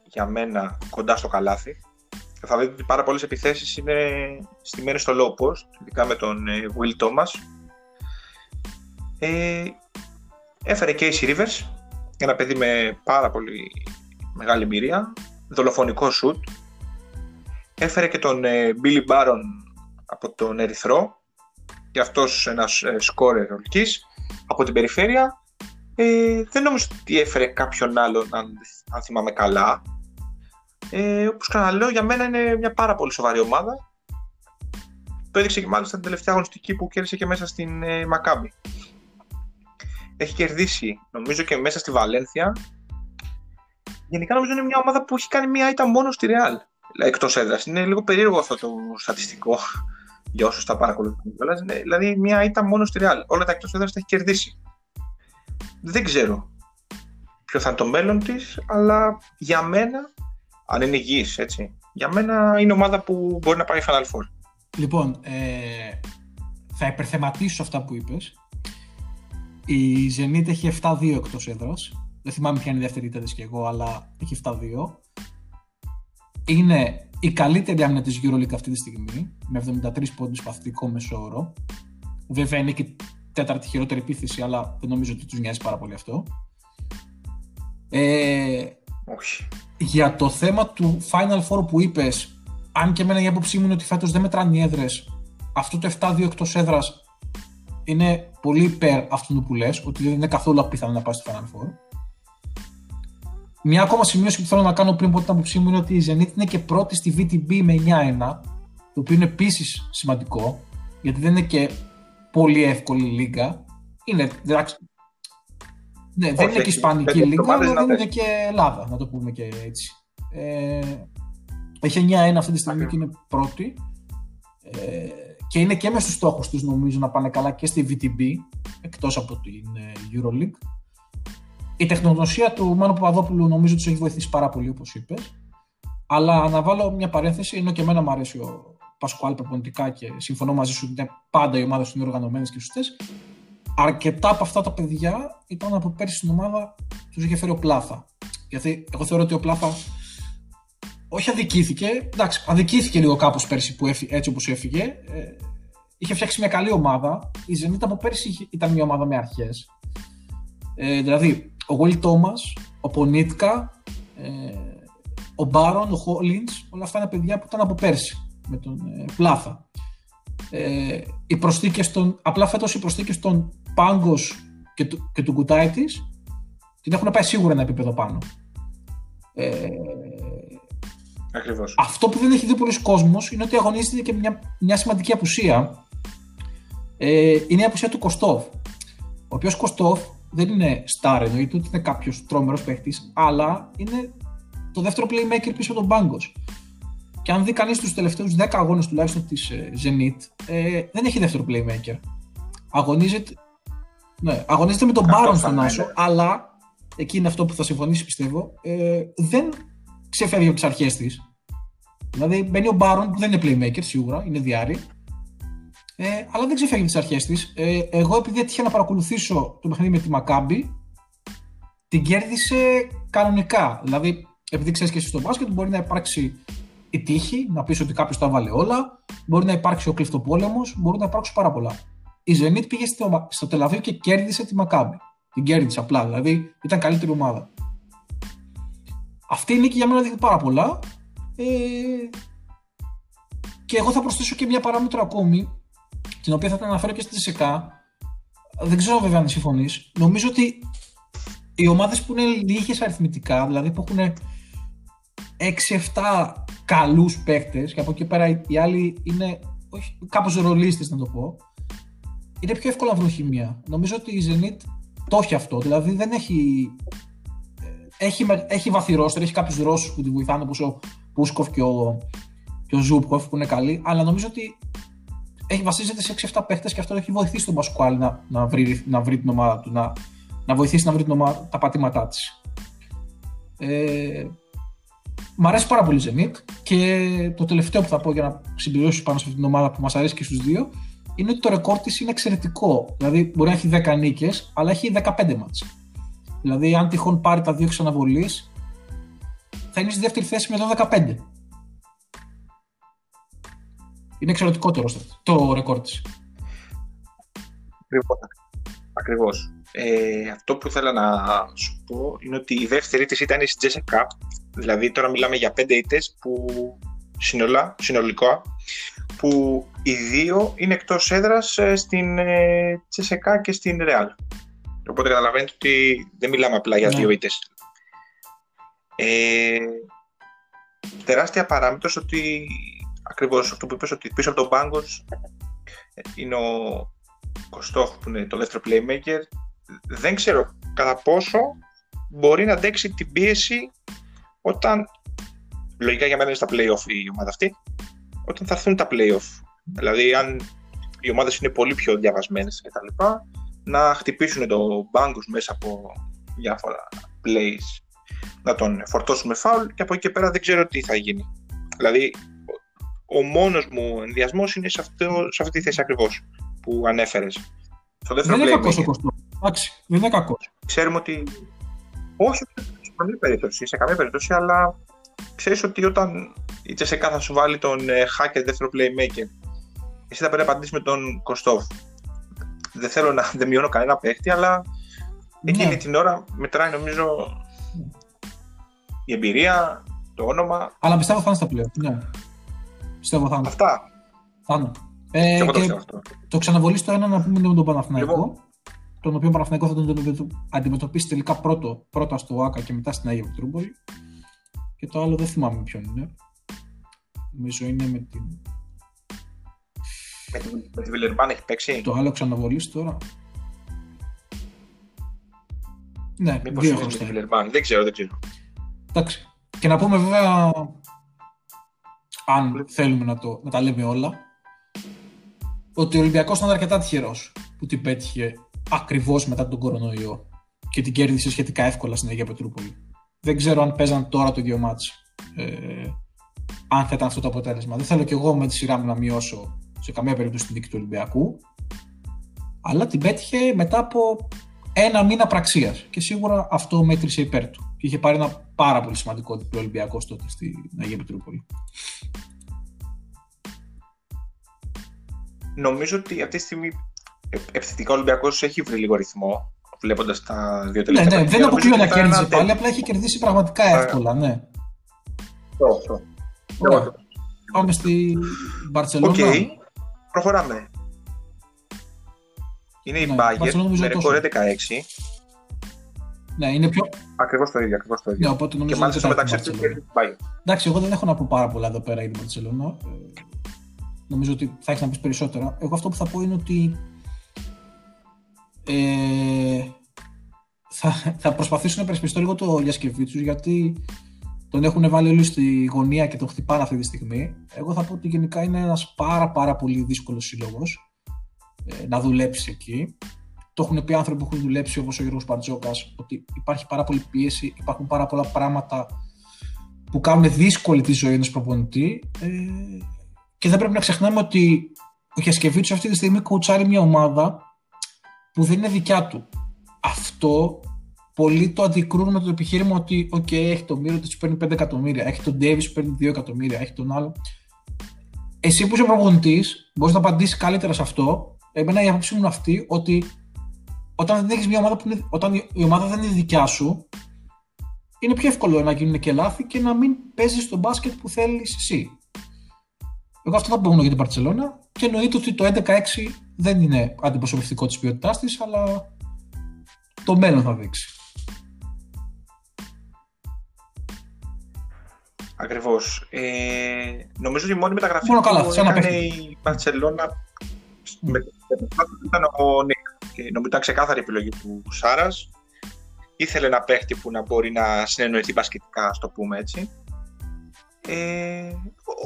για μένα κοντά στο καλάθι. Θα δείτε ότι πάρα πολλές επιθέσεις είναι στημένες στο low post, ειδικά με τον ε, Will Thomas. Ε, έφερε Casey Rivers, ένα παιδί με πάρα πολύ μεγάλη εμπειρία, δολοφονικό shoot. Έφερε και τον ε, Billy Baron από τον Ερυθρό, και αυτός ένας ε, σκόρερ ολικής από την περιφέρεια ε, δεν νομίζω ότι έφερε κάποιον άλλον, αν, αν θυμάμαι καλά. Ε, όπως ξαναλέω, για μένα είναι μια πάρα πολύ σοβαρή ομάδα. Το έδειξε και μάλιστα την τελευταία αγωνιστική που κέρδισε και μέσα στην ε, Μακάμπη. Έχει κερδίσει, νομίζω και μέσα στη Βαλένθια, γενικά νομίζω είναι μια ομάδα που έχει κάνει μια ήττα μόνο στη Real. Εκτός έδρας. Είναι λίγο περίεργο αυτό το στατιστικό για όσους τα παρακολουθούν. Δηλαδή, μια ήττα μόνο στη Real. Όλα τα εκτός έδρας τα έχει κερδίσει. Δεν ξέρω ποιο θα είναι το μέλλον της, αλλά για μένα, αν είναι υγιής, έτσι, για μένα είναι ομάδα που μπορεί να πάει Final Four. Λοιπόν, ε, θα υπερθεματίσω αυτά που είπες. Η Zenit έχει 7-2 εκτός έδρας. Δεν θυμάμαι ποια είναι η δεύτερη ήττα και εγώ, αλλά έχει 7-2. Είναι η καλύτερη άμυνα της EuroLeague αυτή τη στιγμή, με 73 πόντους παθητικό μεσόωρο. Βέβαια είναι και η τέταρτη χειρότερη επίθεση, αλλά δεν νομίζω ότι τους νοιάζει πάρα πολύ αυτό. Ε, Όχι. Για το θέμα του Final Four που είπες, αν και εμένα η άποψή μου είναι ότι φέτος δεν μετράνε οι έδρες, αυτό το 7-2 εκτός έδρας είναι πολύ υπέρ αυτού που λες, ότι δεν είναι καθόλου απίθανο να πάει στο Final Four. Μια ακόμα σημείωση που θέλω να κάνω πριν από την άποψή μου είναι ότι η Zenit είναι και πρώτη στη VTB με 9-1, το οποίο είναι επίσης σημαντικό, γιατί δεν είναι και πολύ εύκολη λίγα. Είναι, εντάξει, ναι, δεν είναι και Ισπανική λίγα, αλλά δεν είναι και Ελλάδα, να το πούμε και έτσι. Ε, έχει 9-1 αυτή τη στιγμή και είναι πρώτη. Ε, και είναι και μες στους στόχους τους νομίζω να πάνε καλά και στη VTB, εκτός από την ε, EuroLeague. Η τεχνογνωσία του Μάνου Παπαδόπουλου νομίζω τους έχει βοηθήσει πάρα πολύ όπως είπες. Αλλά να βάλω μια παρένθεση, ενώ και εμένα μου αρέσει ο Πασκουάλ προπονητικά και συμφωνώ μαζί σου ότι πάντα οι ομάδε είναι οργανωμένες και σωστές αρκετά από αυτά τα παιδιά ήταν από πέρσι στην ομάδα τους είχε φέρει ο Πλάθα. Γιατί εγώ θεωρώ ότι ο Πλάθα όχι αδικήθηκε, εντάξει, αδικήθηκε λίγο κάπως πέρσι που έφυγε, έτσι όπως έφυγε. Ε, είχε φτιάξει μια καλή ομάδα. Η Zenit από πέρσι ήταν μια ομάδα με αρχές. Ε, δηλαδή, ο Γουίλ Τόμα, ο Πονίτκα, ε, ο Μπάρον, ο Χόλιντς, όλα αυτά είναι παιδιά που ήταν από πέρσι με τον ε, Πλάθα. Ε, οι προσθήκες των, απλά φέτος οι προσθήκες των Πάγκος και, του, και του Κουτάιτη την έχουν πάει σίγουρα ένα επίπεδο πάνω. Ε, Ακριβώς. Αυτό που δεν έχει δει πολλοί κόσμος είναι ότι αγωνίζεται και μια, μια σημαντική απουσία. Ε, είναι η απουσία του Κοστόφ. Ο οποίος Κοστόφ δεν είναι star εννοείται, ούτε είναι κάποιος τρόμερο παίχτη, αλλά είναι το δεύτερο playmaker πίσω από τον Πάγκος. Και αν δει κανείς τους τελευταίους 10 αγώνες τουλάχιστον της ε, Zenit, ε, δεν έχει δεύτερο playmaker. Αγωνίζεται, ναι, αγωνίζεται με τον Μπάρον στον Άσο, αλλά εκεί είναι αυτό που θα συμφωνήσει πιστεύω. Ε, δεν ξεφεύγει από τις αρχές της. Δηλαδή μπαίνει ο Μπάρον που δεν είναι playmaker σίγουρα, είναι διάρρη. Ε, αλλά δεν ξεφεύγει τις αρχές της. Ε, εγώ επειδή έτυχε να παρακολουθήσω το παιχνίδι με τη Μακάμπη, την κέρδισε κανονικά. Δηλαδή, επειδή ξέρεις και εσύ στο μπάσκετ, μπορεί να υπάρξει η τύχη, να πεις ότι κάποιος τα βάλε όλα, μπορεί να υπάρξει ο κλειφτοπόλεμο, μπορεί να υπάρξουν πάρα πολλά η Zenit πήγε στο, στο Τελαβίου και κέρδισε τη Μακάμπη. Την κέρδισε απλά, δηλαδή ήταν καλύτερη ομάδα. Αυτή η νίκη για μένα δείχνει πάρα πολλά. Ε, και εγώ θα προσθέσω και μια παράμετρο ακόμη, την οποία θα την αναφέρω και στη ΣΕΚΑ. Δεν ξέρω βέβαια αν συμφωνείς. Νομίζω ότι οι ομάδες που είναι λίγες αριθμητικά, δηλαδή που έχουν 6-7 καλούς παίκτες, και από εκεί πέρα οι άλλοι είναι κάπως ρολίστες να το πω, είναι πιο εύκολο να βρουν χημεία. Νομίζω ότι η Zenit το έχει αυτό. Δηλαδή δεν έχει. Ε, έχει, έχει βαθυρόστερο, έχει κάποιους Ρώσου που τη βοηθάνε όπως ο Πούσκοφ και ο, και ο Ζούπκοφ που είναι καλοί, αλλά νομίζω ότι έχει βασίζεται σε 6-7 παίχτε και αυτό έχει βοηθήσει τον Πασκουάλ να, να, βρει, να βρει την ομάδα του, να, να βοηθήσει να βρει την ομάδα, τα πατήματά της. Ε, μ' αρέσει πάρα πολύ η Zenit και το τελευταίο που θα πω για να συμπληρώσω πάνω σε αυτήν την ομάδα που μας αρέσει και στους δύο είναι ότι το ρεκόρ της είναι εξαιρετικό. Δηλαδή, μπορεί να έχει 10 νίκες, αλλά έχει 15 μάτς. Δηλαδή, αν τυχόν πάρει τα δύο ξαναβολής, θα είναι στη δεύτερη θέση με το 15. Είναι εξαιρετικό το, το ρεκόρ της. Ακριβώς. Ε, αυτό που ήθελα να σου πω είναι ότι η δεύτερη της ήταν στη Jessica Δηλαδή, τώρα μιλάμε για πέντε ήττες που συνολικά, συνολικά που οι δύο είναι εκτός έδρας ε, στην Τσεσεκά και στην Ρεάλ. Οπότε καταλαβαίνετε ότι δεν μιλάμε απλά για ναι. δύο ήττες. Ε, τεράστια παράμετρος ότι ακριβώς αυτό που είπες ότι πίσω από τον Πάγκος ε, είναι ο Κωστόχ που είναι το δεύτερο playmaker δεν ξέρω κατά πόσο μπορεί να αντέξει την πίεση όταν λογικά για μένα είναι στα play-off η ομάδα αυτή, όταν θα έρθουν τα play-off. Δηλαδή, αν οι ομάδες είναι πολύ πιο διαβασμένες κτλ., να χτυπήσουν το μπάγκος μέσα από διάφορα plays, να τον φορτώσουν με φάουλ και από εκεί και πέρα δεν ξέρω τι θα γίνει. Δηλαδή, ο μόνος μου ενδιασμός είναι σε, αυτό, σε αυτή τη θέση ακριβώς που ανέφερες. δεν είναι κακός ο Κωστός. Εντάξει, δεν είναι κακός. Ξέρουμε ότι. Όχι, σε καμία περίπτωση, σε καμία περίπτωση, αλλά ξέρεις ότι όταν η Τσεσεκά θα σου βάλει τον ε, hacker δεύτερο playmaker, εσύ θα πρέπει να απαντήσεις με τον Κωστόφ. Δεν θέλω να δεν μειώνω κανένα παίχτη, αλλά ναι. εκείνη την ώρα μετράει νομίζω η εμπειρία, το όνομα. Αλλά πιστεύω θα είναι στα πλέον. Ναι. Πιστεύω θα είναι. Αυτά. Θα είναι. Ε, και, και το, το ξαναβολείς στο ένα να πούμε με τον Παναθηναϊκό. Λοιπόν. Τον οποίο Παναθηναϊκός θα τον αντιμετωπίσει τελικά πρώτο, πρώτα στο ΆΚΑ και μετά στην Αγία Πετρούπολη. Και το άλλο δεν θυμάμαι ποιον είναι. Νομίζω είναι με την. Με την, με Βιλερμπάν έχει παίξει; Το άλλο ξαναβολής τώρα. Ναι, Μήπως δύο Με τη Βιλερμπάν. Δεν ξέρω, δεν ξέρω. Εντάξει. Και να πούμε βέβαια, αν θέλουμε να, το, να τα λέμε όλα, ότι ο Ολυμπιακός ήταν αρκετά τυχερός που την πέτυχε ακριβώς μετά τον κορονοϊό και την κέρδισε σχετικά εύκολα στην Αγία Πετρούπολη. Δεν ξέρω αν παίζαν τώρα το ίδιο μάτς, ε, αν θα ήταν αυτό το αποτέλεσμα. Δεν θέλω κι εγώ με τη σειρά μου να μειώσω σε καμία περίπτωση την δίκη του Ολυμπιακού, αλλά την πέτυχε μετά από ένα μήνα πραξίας. Και σίγουρα αυτό μέτρησε υπέρ του. Και είχε πάρει ένα πάρα πολύ σημαντικό διπλό Ολυμπιακό τότε στην Αγία Πετρούπολη. Νομίζω ότι αυτή τη στιγμή ε, επιθετικά ο Ολυμπιακός έχει βρει λίγο ρυθμό. Βλέποντας τα δύο τελευταία. Ναι, ναι, δεν αποκλείω να κέρδισε πάλι, απλά έχει κερδίσει πραγματικά εύκολα. Ναι. Αυτό. Πάμε στη Μπαρσελόνα. Οκ, προχωράμε. Είναι η ναι, Bayern με ρεκόρ 16. Ναι, είναι πιο. Ακριβώς το ίδιο. Ακριβώς το ίδιο. Ναι, οπότε και μάλιστα στο μεταξύ του και Εντάξει, εγώ δεν έχω να πω πάρα πολλά εδώ πέρα για την Barcelona. Ε, νομίζω ότι θα έχεις να πεις περισσότερα. Εγώ αυτό που θα πω είναι ότι. Ε, θα, θα προσπαθήσω να περισπιστώ λίγο το Γιασκεβίτσου γιατί τον έχουν βάλει όλοι στη γωνία και τον χτυπάνε αυτή τη στιγμή. Εγώ θα πω ότι γενικά είναι ένας πάρα πάρα πολύ δύσκολος σύλλογος ε, να δουλέψει εκεί. Το έχουν πει άνθρωποι που έχουν δουλέψει όπως ο Γιώργος Παρτζόκα, ότι υπάρχει πάρα πολύ πίεση, υπάρχουν πάρα πολλά πράγματα που κάνουν δύσκολη τη ζωή ενός προπονητή. Ε, και δεν πρέπει να ξεχνάμε ότι ο Χιασκεβίτσο αυτή τη στιγμή κουτσάρει μια ομάδα που δεν είναι δικιά του. Αυτό πολλοί το αντικρούν με το επιχείρημα ότι OK, έχει τον Μύρο που παίρνει 5 εκατομμύρια, έχει τον Ντέβις που παίρνει 2 εκατομμύρια, έχει τον άλλο. Εσύ που είσαι προπονητής, μπορείς να απαντήσεις καλύτερα σε αυτό. Εμένα η άποψή μου είναι αυτή ότι όταν δεν έχεις μια ομάδα που είναι, όταν η ομάδα δεν είναι δικιά σου, είναι πιο εύκολο να γίνουν και λάθη και να μην παίζεις το μπάσκετ που θέλεις εσύ. Εγώ αυτό θα πω για την Παρσελόνα και εννοείται ότι το 11-6 δεν είναι αντιπροσωπευτικό της ποιότητάς της, αλλά το μέλλον θα δείξει. Ακριβώς. Ε, νομίζω ότι η μόνη μεταγραφή Μόνο καλά, που έκανε η Παρσελόνα με ήταν ο Νίκ. Και νομίζω ήταν ξεκάθαρη επιλογή του Σάρας. Ήθελε ένα παίχτη που να μπορεί να συνεννοηθεί μπασκετικά, ας το πούμε έτσι. Ε,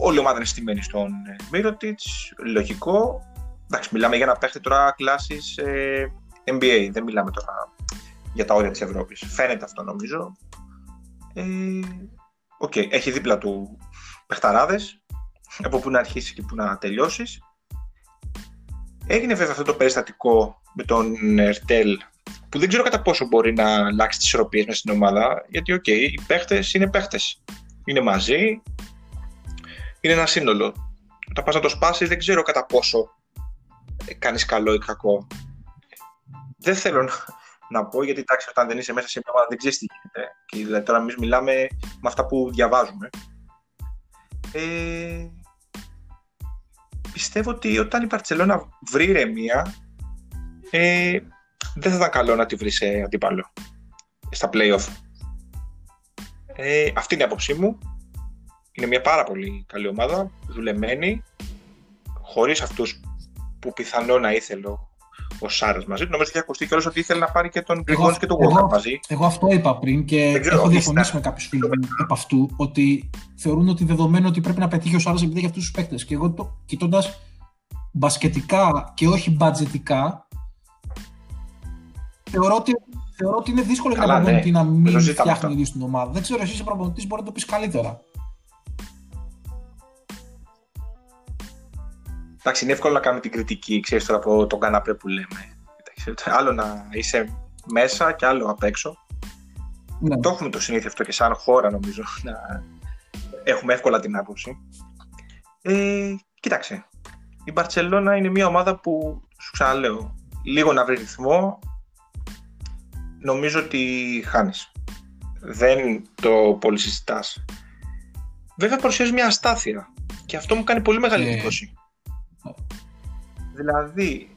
όλη η ομάδα είναι στημένη στον Μύρωτιτ. Λογικό. Εντάξει, μιλάμε για ένα παίχτη τώρα κλάσης ε, NBA. Δεν μιλάμε τώρα για τα όρια της Ευρώπης. Φαίνεται αυτό νομίζω. Ε, okay. έχει δίπλα του παιχταράδες. Από πού να αρχίσεις και πού να τελειώσεις. Έγινε βέβαια αυτό το περιστατικό με τον Ερτέλ που δεν ξέρω κατά πόσο μπορεί να αλλάξει τις ισορροπίες μέσα στην ομάδα γιατί ok, okay, οι παίχτες είναι παίχτες είναι μαζί. Είναι ένα σύνολο. Όταν πας να το σπάσεις δεν ξέρω κατά πόσο κάνεις καλό ή κακό. Δεν θέλω να, να πω γιατί εντάξει όταν δεν είσαι μέσα σε μια ομάδα δεν ξέρεις τι γίνεται. Και δηλαδή, τώρα εμείς μιλάμε με αυτά που διαβάζουμε. Ε, πιστεύω ότι όταν η Μπαρτσελόνα βρει ηρεμία, ε, δεν θα ήταν καλό να τη βρει σε αντίπαλο στα play-off. Ε, αυτή είναι η άποψή μου. Είναι μια πάρα πολύ καλή ομάδα, δουλεμένη, χωρίς αυτούς που πιθανό να ήθελε ο Σάρας μαζί του. Νομίζω ότι είχε ακουστεί κιόλας ότι ήθελε να πάρει και τον Γκριγόνη και τον Γουόχαρ μαζί. Εγώ αυτό είπα πριν και ξέρω, έχω διαφωνήσει με κάποιου φίλου από αυτού ότι θεωρούν ότι δεδομένου ότι πρέπει να πετύχει ο Σάρας επειδή έχει αυτούς τους παίκτες. Και εγώ το κοιτώντας μπασκετικά και όχι μπατζετικά, θεωρώ ότι, θεωρώ ότι είναι δύσκολο για ένα προπονητή ναι. να μην φτιάχνει ίδιο στην ομάδα. Δεν ξέρω, εσύ είσαι προπονητής, μπορεί να το πεις καλύτερα. Εντάξει, είναι εύκολο να κάνουμε την κριτική, ξέρεις τώρα από τον καναπέ που λέμε. Άλλο να είσαι μέσα και άλλο απ' έξω. Ναι. Το έχουμε το συνήθεια αυτό και σαν χώρα νομίζω να έχουμε εύκολα την άποψη. Ε, κοίταξε, η Μπαρτσελώνα είναι μια ομάδα που, σου ξαναλέω, λίγο να βρει ρυθμό, νομίζω ότι χάνεις. Δεν το πολύ συζητάς. Βέβαια παρουσιάζεις μια αστάθεια και αυτό μου κάνει πολύ μεγάλη εντύπωση. Δηλαδή,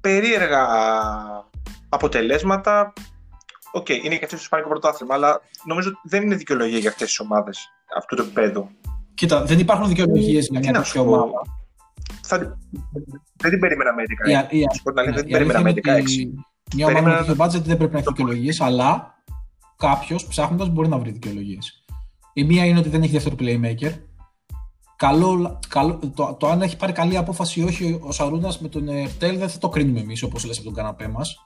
περίεργα αποτελέσματα. Ok, okay, είναι και αυτό το Ισπανικό πρωτάθλημα, αλλά νομίζω ότι δεν είναι δικαιολογία για αυτές τις ομάδες αυτού του επιπέδου. Κοίτα, δεν υπάρχουν δικαιολογίες για μια τέτοια ομάδα. Θα... Δεν την περίμενα με 16. Η, η, δεν την περίμενα με 16. Μια ομάδα με τέτοιο budget δεν πρέπει να έχει δικαιολογίες, αλλά κάποιος ψάχνοντας μπορεί να βρει δικαιολογίες. Η μία είναι ότι δεν έχει δεύτερο playmaker. Καλό, καλό, το, το αν έχει πάρει καλή απόφαση ή όχι ο Σαρούνας με τον Ερτέλ δεν θα το κρίνουμε εμείς όπως λες από τον καναπέ μας.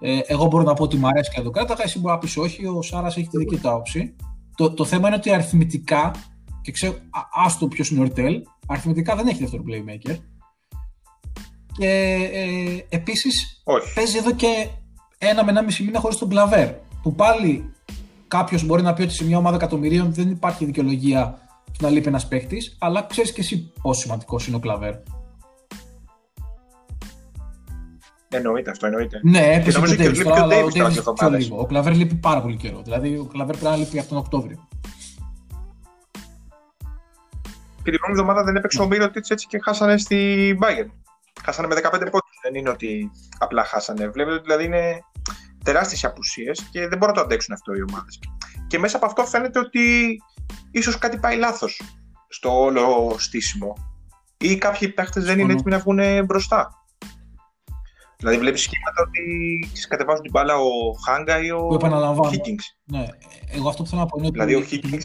Ε, εγώ μπορώ να πω ότι μου αρέσει και το κράταγα, εσύ μπορεί να πεις όχι, ο Σάρας έχει τη δική του άποψη. Το, το θέμα είναι ότι αριθμητικά, και ξέρω, άστο ποιος είναι ο Ερτέλ, αριθμητικά δεν έχει δεύτερο playmaker. Και ε, επίσης παίζει εδώ και ένα με ένα μισή μήνα χωρίς τον Κλαβέρ. Που πάλι κάποιος μπορεί να πει ότι σε μια ομάδα εκατομμυρίων δεν υπάρχει δικαιολογία να λείπει ένας παίχτη, αλλά ξέρεις και εσύ πόσο σημαντικός είναι ο Κλαβέρ. Εννοείται αυτό, εννοείται. Ναι, έπεσε και ο Ντέβι αλλά ο πιο λίγο. Ο Κλαβέρ λείπει πάρα πολύ καιρό. Δηλαδή, ο Κλαβέρ πρέπει να λείπει αυτόν τον Οκτώβριο. Και την προηγούμενη εβδομάδα δεν έπαιξε ο Μύρο έτσι και χάσανε στην Bayern. Χάσανε με 15 πόντους. Δεν είναι ότι απλά χάσανε. Βλέπετε ότι δηλαδή είναι τεράστιες απουσίες και δεν μπορούν να το αντέξουν αυτό οι ομάδες. Και μέσα από αυτό φαίνεται ότι ίσως κάτι πάει λάθος στο όλο στήσιμο. Ή κάποιοι παίχτες δεν είναι έτοιμοι να βγουν μπροστά. Δηλαδή βλέπεις σχήματα ότι κατεβάζουν την μπάλα ο Χάγκα ή ο Higgins. Ναι, εγώ αυτό που θέλω να πω είναι ότι... Δηλαδή ο Higgins...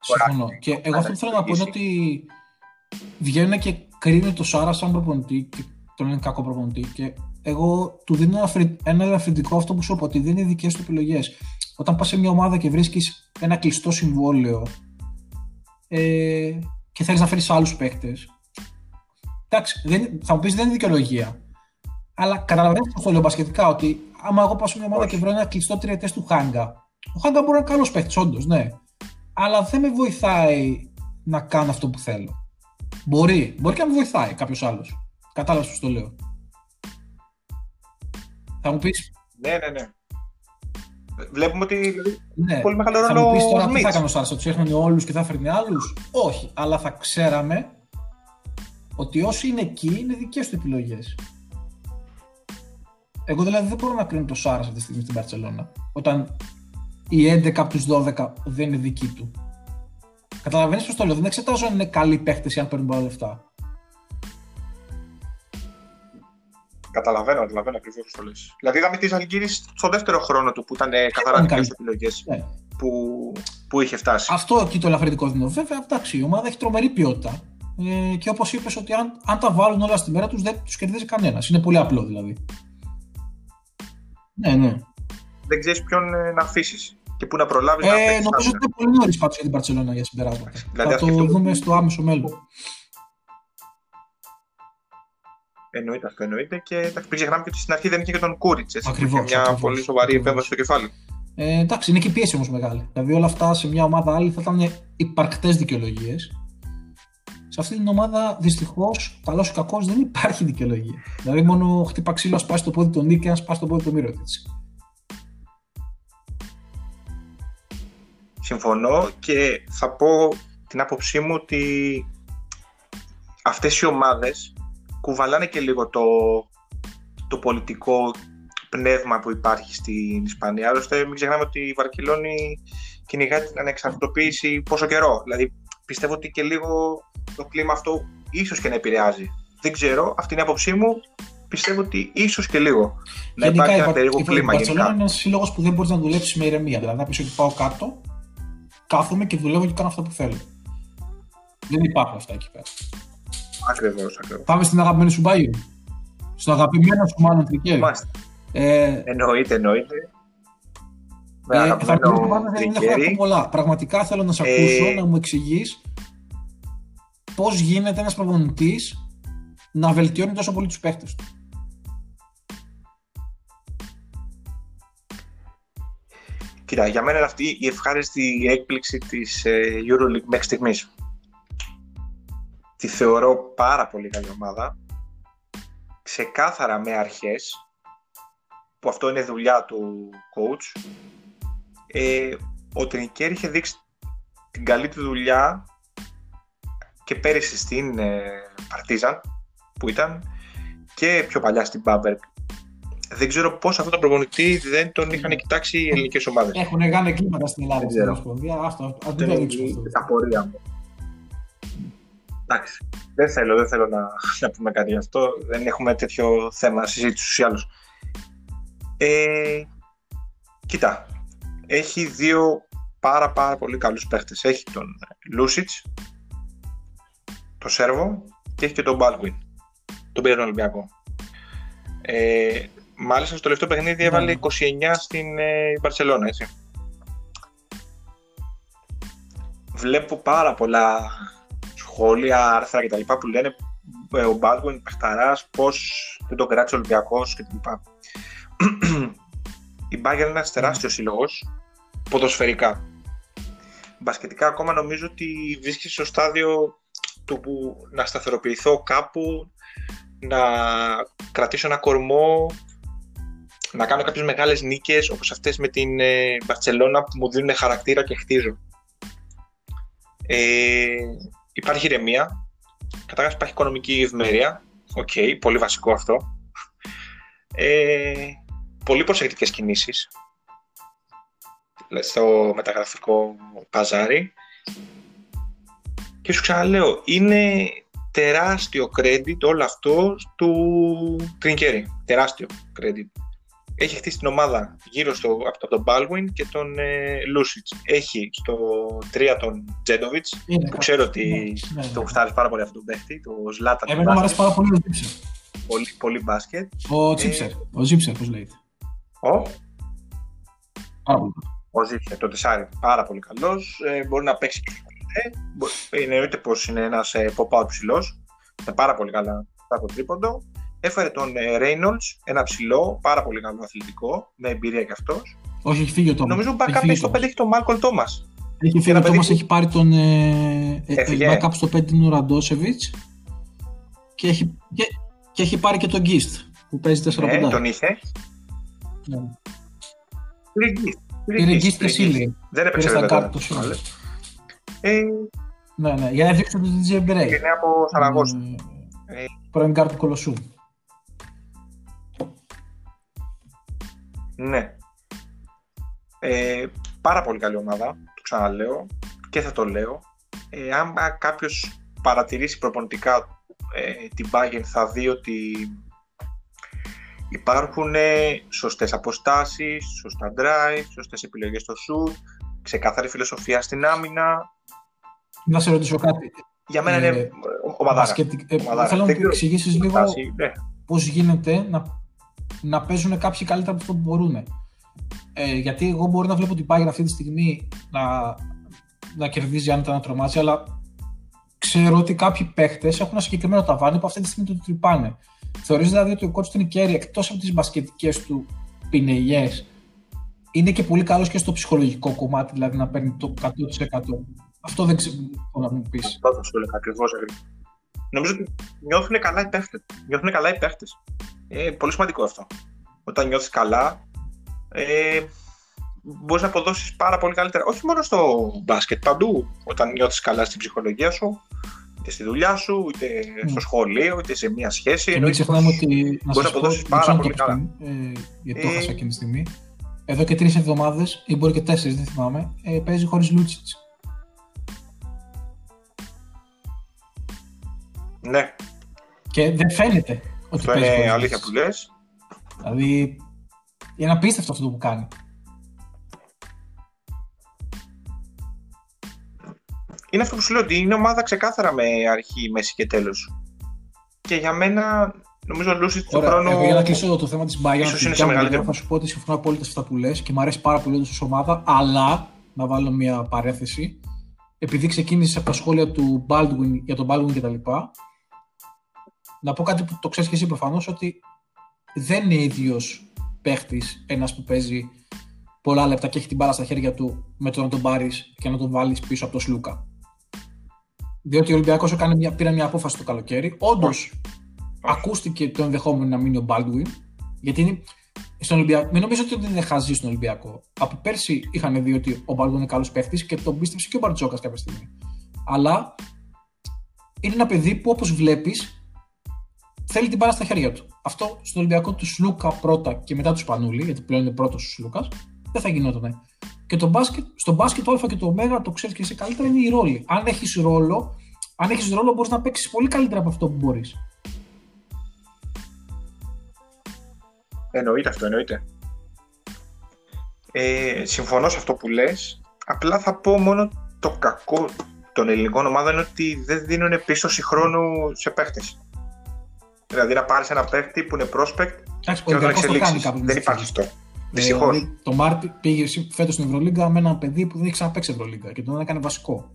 Συμφωνώ. Και εγώ αυτό που θέλω να πω είναι ότι βγαίνουν και κρίνουν το Σάρα σαν προπονητή και τον είναι κακό προπονητή και εγώ του δίνω ένα ελαφρυντικό αυτό που σου είπα ότι δεν είναι δικές του επιλογές. Όταν πας σε μια ομάδα και βρίσκεις ένα κλειστό συμβόλαιο ε, και θέλεις να φέρεις άλλους παίκτες εντάξει, δεν, θα μου πεις δεν είναι δικαιολογία. Αλλά καταλαβαίνεις αυτό λέω μπασκετικά ότι άμα εγώ πάω σε μια ομάδα και βρω ένα κλειστό τριετές του Χάγκα ο Χάγκα μπορεί να είναι καλός παίκτης όντως, ναι. Αλλά δεν με βοηθάει να κάνω αυτό που θέλω μπορεί, μπορεί και να με βοηθάει κάποιος άλλος κατάλαβες πως το λέω θα μου πεις; Ναι, ναι, ναι βλέπουμε ότι δηλαδή, ναι. πολύ μεγάλο ρόλο θα μου πεις τώρα τι θα έκανε ο Σάρας, ότι έφερνε όλους και θα έφερνε άλλους; Όχι, αλλά θα ξέραμε ότι όσοι είναι εκεί είναι δικές του επιλογές. Εγώ δηλαδή δεν μπορώ να κρίνω το Σάρας αυτή τη στιγμή στην Παρσελώνα. Όταν οι 11 από τους 12 δεν είναι δική του. Καταλαβαίνεις πώ το λέω. Δεν εξετάζω αν είναι καλοί παίχτε ή αν παίρνουν πολλά λεφτά. Καταλαβαίνω, καταλαβαίνω ακριβώς πώ το λες. Δηλαδή, είδαμε τη Ζαλγκύρη στο δεύτερο χρόνο του που ήταν καθαρά δικές επιλογές ναι. που, που είχε φτάσει. Αυτό εκεί το ελαφρυντικό δίνω. Βέβαια, εντάξει, η ομάδα έχει τρομερή ποιότητα. Ε, και όπως είπες, ότι αν, αν τα βάλουν όλα στη μέρα τους, δεν τους κερδίζει κανένας. Είναι πολύ απλό δηλαδή. Ναι, ναι. Δεν ξέρεις ποιον ε, να αφήσεις και πού να προλάβεις ε, να Νομίζω ότι είναι πολύ νωρίς πάντως για την Παρσελόνα για συμπεράσματα. Δηλαδή, Θα το δούμε στο άμεσο μέλλον. Εννοείται αυτό, εννοείται. Και εντάξει, μην ξεχνάμε και ότι στην αρχή δεν είχε και τον Κούριτς. Ακριβώς. Μια ακριβώς, πολύ σοβαρή επέμβαση στο κεφάλι. Ε, εντάξει, είναι και η πίεση όμως μεγάλη. Δηλαδή όλα αυτά σε μια ομάδα άλλη θα ήταν υπαρκτές δικαιολογίες. Σε αυτή την ομάδα δυστυχώς, καλός ή κακός, δεν υπάρχει δικαιολογία. Δηλαδή μόνο χτύπα ξύλο, σπάσει το πόδι τον Νίκη και να σπάσει το πόδι τον Μύρο. Συμφωνώ και θα πω την άποψή μου ότι αυτές οι ομάδες κουβαλάνε και λίγο το, το πολιτικό πνεύμα που υπάρχει στην Ισπανία. Άλλωστε, μην ξεχνάμε ότι η Βαρκελόνη κυνηγά την ανεξαρτητοποίηση πόσο καιρό. Δηλαδή, πιστεύω ότι και λίγο το κλίμα αυτό ίσως και να επηρεάζει δεν ξέρω, αυτή είναι η άποψή μου. Πιστεύω ότι ίσως και λίγο. Να υπάρχει ένα περίεργο κλίμα γενικά. είναι ένας σύλλογος που δεν μπορείς να δουλέψεις με ηρεμία. Δηλαδή, να πεις ότι πάω κάτω, κάθομαι και δουλεύω και κάνω αυτό που θέλω. Δεν υπάρχουν αυτά εκεί πέρα. Ακριβώς, ακριβώς. Πάμε στην αγαπημένη σου μπάγιο. Στο αγαπημένο σου μάλλον τρικέρι. Ε, εννοείται, εννοείται. Με ε, αγαπημένο τρικέρι. πολλά. Πραγματικά θέλω να σε ακούσω, ε... να μου εξηγείς πώς γίνεται ένας προπονητής να βελτιώνει τόσο πολύ τους παίχτες του. Κοίτα, για μένα είναι αυτή η ευχάριστη έκπληξη της ε, EuroLeague μέχρι στιγμής. Τη θεωρώ πάρα πολύ καλή ομάδα. Ξεκάθαρα με αρχές, που αυτό είναι δουλειά του coach. Ε, ο Τρινικέρ είχε δείξει την καλή του δουλειά και πέρυσι στην ε, Παρτίζαν που ήταν και πιο παλιά στην Μπάμπερ. Δεν ξέρω πώς αυτό το προπονητή δεν τον είχαν κοιτάξει οι ελληνικές ομάδες. Έχουν κάνει κλίματα στην Ελλάδα. Δεν ξέρω. Αυτό, αυτό το Τα πορεία μου. Εντάξει. Δεν θέλω, δεν θέλω να, να πούμε κάτι γι' αυτό. Δεν έχουμε τέτοιο θέμα συζήτησης ή άλλου. Ε, κοίτα, έχει δύο πάρα πάρα πολύ καλούς παίχτες. Έχει τον Λούσιτς, τον Σέρβο και έχει και τον Baldwin, τον πήρε τον Ολυμπιακό. Ε, μάλιστα στο τελευταίο παιχνίδι ναι. έβαλε 29 στην ε, Μπαρσελόνα, έτσι. Βλέπω πάρα πολλά σχόλια, άρθρα κτλ. που λένε ε, ο Baldwin παιχταράς, πώς δεν το κράτησε ο Ολυμπιακός κτλ. Η Bayern είναι ένας τεράστιος σύλλογος ποδοσφαιρικά. Μπασκετικά ακόμα νομίζω ότι βρίσκεται στο στάδιο του που να σταθεροποιηθώ κάπου, να κρατήσω ένα κορμό, να κάνω κάποιες μεγάλες νίκες όπως αυτές με την ε, που μου δίνουν χαρακτήρα και χτίζω. Ε, υπάρχει ηρεμία, καταρχάς υπάρχει οικονομική ευημερία, ok, okay, πολύ βασικό αυτό. Ε, πολύ προσεκτικές κινήσεις στο μεταγραφικό παζάρι και σου ξαναλέω, είναι τεράστιο credit όλο αυτό του Τρινκέρι. Τεράστιο credit. Έχει χτίσει την ομάδα γύρω στο, από τον Baldwin και τον ε, Έχει στο 3 τον Τζέντοβιτς, που ξέρω ότι ναι, ναι, το ναι. γουστάρει πάρα πολύ αυτό τον παίχτη, το Ζλάτα. Εμένα μου αρέσει πάρα πολύ ο Τζίψερ. Πολύ, πολύ μπάσκετ. Ο Τζίψερ, ε, ο Τζίψερ πώς λέγεται. Ο; Ο Ζήφια, το τεσάρι, πάρα πολύ καλός. Ε, μπορεί να παίξει και ε, Εννοείται πως είναι ένας ε, pop-out ψηλός. Με πάρα πολύ καλά από τρίποντο. Έφερε τον ε, Reynolds, ένα ψηλό, πάρα πολύ καλό αθλητικό, με εμπειρία κι αυτός. Όχι, έχει φύγει ο Τόμας. Νομίζω backup στο 5 έχει τον Μάρκολ Τόμα. Έχει φύγει ο Τόμας, έχει πάρει τον. Ε, ε, backup στο 5 είναι ο Ραντόσεβιτς. Και έχει, και, και έχει πάρει και τον Γκίστ που παίζει 4 5 Ναι, τον είχε. Ναι. Πήρε και Σίλι. Δεν έπαιξε στα κάρτα τους Σίλι. Ε, ναι, ναι, για να δείξω το DJ Bray. Και είναι από Σαραγώστου. Ε, πρώην κάρτα του Κολοσσού. Ναι. Ε, πάρα πολύ καλή ομάδα, το ξαναλέω και θα το λέω. Ε, αν κάποιος παρατηρήσει προπονητικά ε, την Bayern θα δει ότι Υπάρχουν σωστές αποστάσεις, σωστά drive, σωστές επιλογές στο shoot, ξεκάθαρη φιλοσοφία στην άμυνα. Να σε ρωτήσω κάτι. Για μένα είναι ε, ομαδάρα. Ε, θέλω να μου εξηγήσεις λίγο ναι. πώς γίνεται να, να παίζουν κάποιοι καλύτερα από αυτό που μπορούν. Ε, γιατί εγώ μπορεί να βλέπω την Bayern αυτή τη στιγμή να, να κερδίζει αν ήταν να τρομάζει, αλλά ξέρω ότι κάποιοι παίχτες έχουν ένα συγκεκριμένο ταβάνι που αυτή τη στιγμή το τρυπάνε. Θεωρείς δηλαδή ότι ο coach του Νικέρι εκτός από τις μπασκετικές του πινελιές είναι και πολύ καλός και στο ψυχολογικό κομμάτι, δηλαδή να παίρνει το 100%. Αυτό δεν ξέρω να μου πεις. Αυτό θα σου έλεγα ακριβώς. Νομίζω ότι νιώθουν καλά οι παίχτες. Νιώθουν καλά οι παίχτες. Ε, πολύ σημαντικό αυτό. Όταν νιώθεις καλά, ε, μπορείς να αποδώσεις πάρα πολύ καλύτερα. Όχι μόνο στο μπάσκετ, παντού. Όταν νιώθεις καλά στην ψυχολογία σου, είτε στη δουλειά σου, είτε mm. στο σχολείο, είτε σε μια σχέση. Και μην ξεχνάμε ότι να σας πω, πάρα πολύ καλά. Ε, γιατί το έχασα εκείνη τη στιγμή. Εδώ και τρεις εβδομάδες, ή μπορεί και τέσσερις, δεν θυμάμαι, ε, παίζει χωρίς Λούτσιτ. Ναι. Και δεν φαίνεται ότι Αυτό παίζει είναι χωρίς αλήθεια λύσεις. που λες. Δηλαδή, είναι απίστευτο αυτό που κάνει. Είναι αυτό που σου λέω ότι είναι ομάδα ξεκάθαρα με αρχή, μέση και τέλος. Και για μένα, νομίζω ο Λούσιτ του Ωραία, χρόνου... εγώ για να κλείσω το θέμα της Bayern, ίσως από τη είναι δικιά σε μου μεγαλύτερο- πλευρά, θα σου πω ότι συμφωνώ απόλυτα σε αυτά που λες και μου αρέσει πάρα πολύ ως ομάδα, αλλά να βάλω μια παρέθεση. Επειδή ξεκίνησε από τα σχόλια του Baldwin για τον Baldwin κτλ. Να πω κάτι που το ξέρεις και εσύ προφανώς, ότι δεν είναι ίδιος παίχτης ένας που παίζει πολλά λεπτά και έχει την μπάλα στα χέρια του με το να τον πάρεις και να τον βάλεις πίσω από τον Σλούκα. Διότι ο Ολυμπιακός πήρε μια απόφαση το καλοκαίρι. Όντως, ακούστηκε το ενδεχόμενο να μείνει ο Baldwin. Γιατί είναι στον Ολυμπιακό. Μην νομίζω ότι δεν είναι χαζή στον Ολυμπιακό. Από πέρσι είχαν δει ότι ο Baldwin είναι καλός παίχτης και τον πίστεψε και ο Μπαρτζόκας κάποια στιγμή. Αλλά είναι ένα παιδί που όπως βλέπεις θέλει την μπάλα στα χέρια του. Αυτό στον Ολυμπιακό του Σλούκα πρώτα και μετά τους Σπανούλη, γιατί πλέον είναι πρώτος ο Σλούκας, δεν θα γινόταν. Και το μπάσκετ, στο μπάσκετ το Α και το Ω, το ξέρεις και εσύ καλύτερα, είναι η ρόλη. Αν έχεις ρόλο, αν έχεις ρόλο, μπορείς να παίξεις πολύ καλύτερα από αυτό που μπορείς. Εννοείται αυτό, εννοείται. Ε, συμφωνώ σε αυτό που λες. Απλά θα πω μόνο το κακό των ελληνικών ομάδων είναι ότι δεν δίνουν πίστοση χρόνου σε παίχτες. Δηλαδή να πάρεις ένα παίχτη που είναι prospect Εντάξει, ο και να τον Ολυμπιακός το κάνει εξελίξεις. κάποιες Δεν φορές. υπάρχει αυτό. Ε, Δυστυχώς. δηλαδή, το Μάρτι πήγε φέτος στην Ευρωλίγκα με ένα παιδί που δεν έχει ξαναπέξει Ευρωλίγκα και τον έκανε βασικό.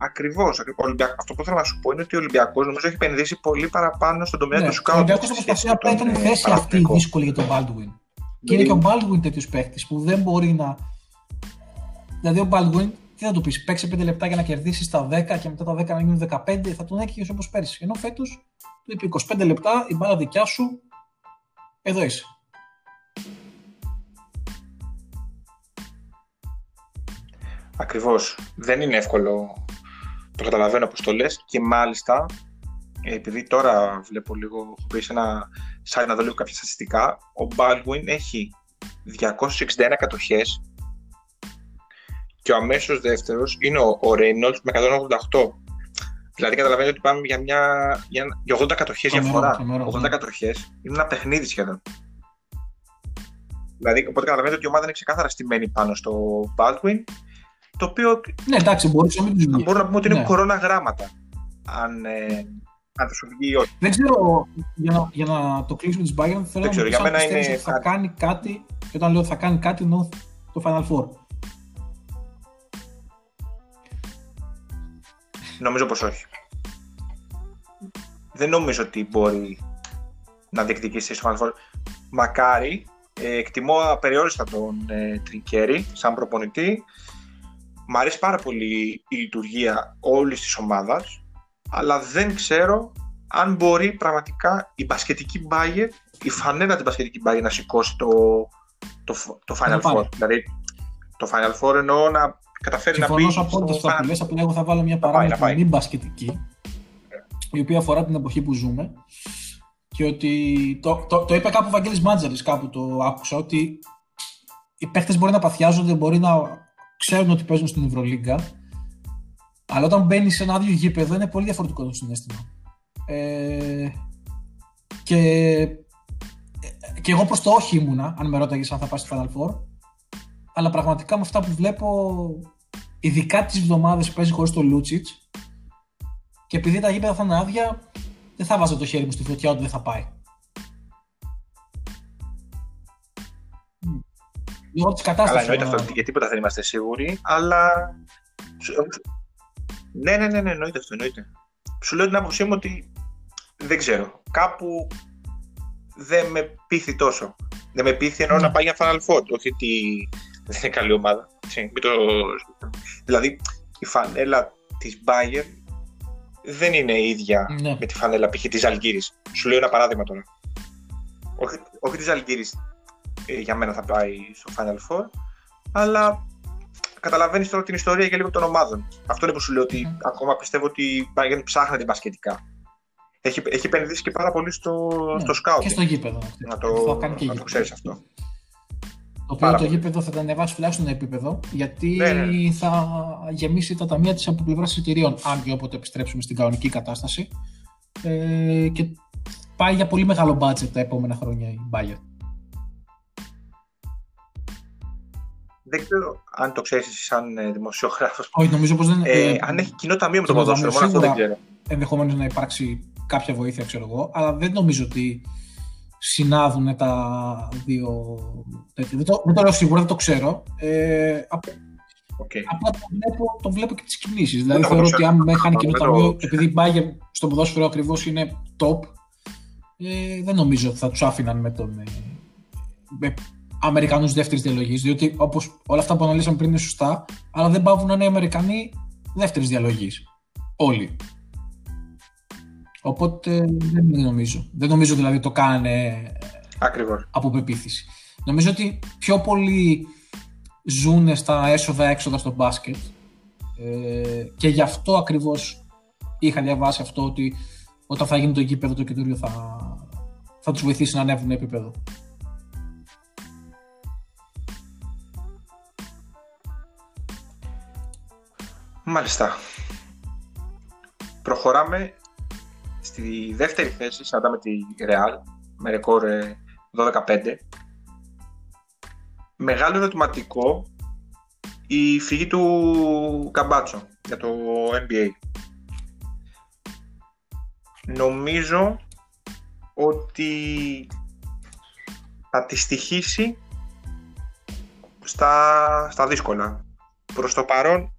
Ακριβώς. Αυτό που θέλω να σου πω είναι ότι ο Ολυμπιακός νομίζω έχει επενδύσει πολύ παραπάνω στον τομέα Ναι, του ο σκάουτ. Ολυμπιακός το προσπαθεί απλά ήταν η ε, θέση αυτή δύσκολη για τον Baldwin. Και είναι και ο Baldwin τέτοιος παίχτης που δεν μπορεί να. Δηλαδή, ο Baldwin, τι θα του πεις, παίξε 5 λεπτά για να κερδίσεις τα 10 και μετά τα 10 να γίνουν 15, θα τον έκαιγε όπως πέρσι. Ενώ φέτος του είπε 25 λεπτά, η μπάλα δικιά σου, εδώ είσαι. Ακριβώς. Δεν είναι εύκολο. Το καταλαβαίνω όπω το λες και μάλιστα ε, επειδή τώρα βλέπω λίγο, έχω πει σε ένα site να δω λίγο κάποια στατιστικά, ο Baldwin έχει 261 κατοχές και ο αμέσως δεύτερος είναι ο, ο Reynolds με 188. Δηλαδή καταλαβαίνετε ότι πάμε για, μια, για, για 80 κατοχές Τρομερό, διαφορά. τρομερό, 80 ναι. κατοχές είναι ένα παιχνίδι σχεδόν. Δηλαδή, οπότε καταλαβαίνετε ότι η ομάδα είναι ξεκάθαρα στημένη πάνω στο Baldwin, το οποίο Ναι, εντάξει, μπορείς να μην τους βγεις. μπορούμε να πούμε ότι είναι Ναι. κορώνα γράμματα. Αν, ε, αν θα σου βγει ή όχι. Δεν ξέρω, για να, για να το κλείσουμε τη Bayern, θέλω να ξέρω, μου πεις για αν μένα πιστεύεις είναι ότι θα κάτι. κάνει κάτι, και όταν λέω θα κάνει κάτι εννοώ το Final Four. Νομίζω πως όχι. Δεν νομίζω ότι μπορεί να διεκδικήσει στο Final Four. Μακάρι, ε, εκτιμώ απεριόριστα τον ε, Τρινκέρι σαν προπονητή. Μ' αρέσει πάρα πολύ η λειτουργία όλης της ομάδας, αλλά δεν ξέρω αν μπορεί πραγματικά η μπασκετική Bayern, η φανέλα της μπασκετικής Bayern να σηκώσει το, το, το Να Final πάρει. Four. Δηλαδή, το Final Four εννοώ να καταφέρει να Συμφωνώ μπει σε απόλυτα σε στο αυτά που Final λες, απλά εγώ θα βάλω μια πάει, παράμετρο να πάει. μη μπασκετική, η οποία αφορά την εποχή που ζούμε και ότι το, το, το είπε κάπου ο Βαγγέλης Μάντζαρης, κάπου το άκουσα, ότι οι παίχτες μπορεί να παθιάζονται, μπορεί να ξέρουν ότι παίζουν στην Ευρωλίγκα, αλλά όταν μπαίνεις σε ένα άδειο γήπεδο είναι πολύ διαφορετικό το συνέστημα. Ε, και, και εγώ προς το όχι ήμουνα, αν με ρώταγες αν θα πάει στο Final Four, αλλά πραγματικά με αυτά που βλέπω, ειδικά τις εβδομάδες που παίζει χωρίς το Λούτσιτς, και επειδή τα γήπεδα θα είναι άδεια, δεν θα βάζω το χέρι μου στη φωτιά ότι δεν θα πάει. Λόγω της Καλά, κατάστασης. εννοείται εννοώ. αυτό, για τίποτα δεν είμαστε σίγουροι, αλλά. Ναι, ναι, ναι, ναι, εννοείται αυτό, εννοείται. Σου λέω την άποψή μου ότι δεν ξέρω. Κάπου δεν με πείθει τόσο. Δεν με πείθει ενώ Ναι. να πάει για Final Four. Όχι ότι δεν είναι καλή ομάδα. Έτσι, μην το... Δηλαδή, η φανέλα της Bayern δεν είναι ίδια Ναι. με τη φανέλα π.χ. της Αλγύρης. Σου λέω ένα παράδειγμα τώρα. Όχι, όχι της Αλγύρης ε, για μένα θα πάει στο Final Four, αλλά καταλαβαίνεις τώρα την ιστορία και λίγο των ομάδων. Αυτό είναι που σου λέω ότι Μμμ. ακόμα πιστεύω ότι η Bayern ψάχνει μπασκετικά. Έχει, έχει επενδύσει και πάρα πολύ στο, Ναι. στο scout. Και στο γήπεδο. Να Θα το, κάνει και να το γήπεδο. ξέρεις αυτό. Το οποίο το γήπεδο θα τα ανεβάσει τουλάχιστον ένα επίπεδο, γιατί ναι, ναι. θα γεμίσει τα ταμεία της από πλευράς εισιτηρίων, αν και όποτε επιστρέψουμε στην κανονική κατάσταση. Ε, και πάει για πολύ μεγάλο μπάτζετ τα επόμενα χρόνια η Bayern. Δεν ξέρω αν το ξέρεις σαν ε, δημοσιογράφος. Όχι, νομίζω πως δεν. Ε, ε, αν έχει κοινό ταμείο με το ποδόσφαιρο, μόνο αυτό δεν ξέρω. Ενδεχομένως να υπάρξει κάποια βοήθεια, ξέρω εγώ, αλλά δεν νομίζω ότι συνάδουν τα δύο Δεν το, δεν το λέω σίγουρα, δεν το ξέρω. Ε, Okay. Απλά το βλέπω, το βλέπω και τις κινήσεις. Δηλαδή θεωρώ ότι αν με χάνει κοινό ταμείο, επειδή η Bayern στο ποδόσφαιρο ακριβώς είναι top, ε, δεν νομίζω ότι θα τους άφηναν με τον. Ε, με Αμερικανούς δεύτερης διαλογής. Διότι όπως όλα αυτά που αναλύσαμε πριν είναι σωστά, αλλά δεν πάβουν να είναι Αμερικανοί δεύτερης διαλογής. Όλοι. Οπότε δεν νομίζω. Δεν νομίζω δηλαδή το κάνε Ακριβώς. από πεποίθηση. Νομίζω ότι πιο πολύ ζουν στα έσοδα-έξοδα στο μπάσκετ ε, και γι' αυτό ακριβώς είχα διαβάσει αυτό ότι όταν θα γίνει το γήπεδο το καινούριο θα, θα τους βοηθήσει να ανέβουν επίπεδο. Μάλιστα. Προχωράμε στη δεύτερη θέση, συναντάμε τη Real με ρεκόρ 12-5. Ε, Μεγάλο ερωτηματικό η φυγή του Καμπάτσο για το NBA. Νομίζω ότι θα τη στοιχήσει στα, στα δύσκολα. Προς το παρόν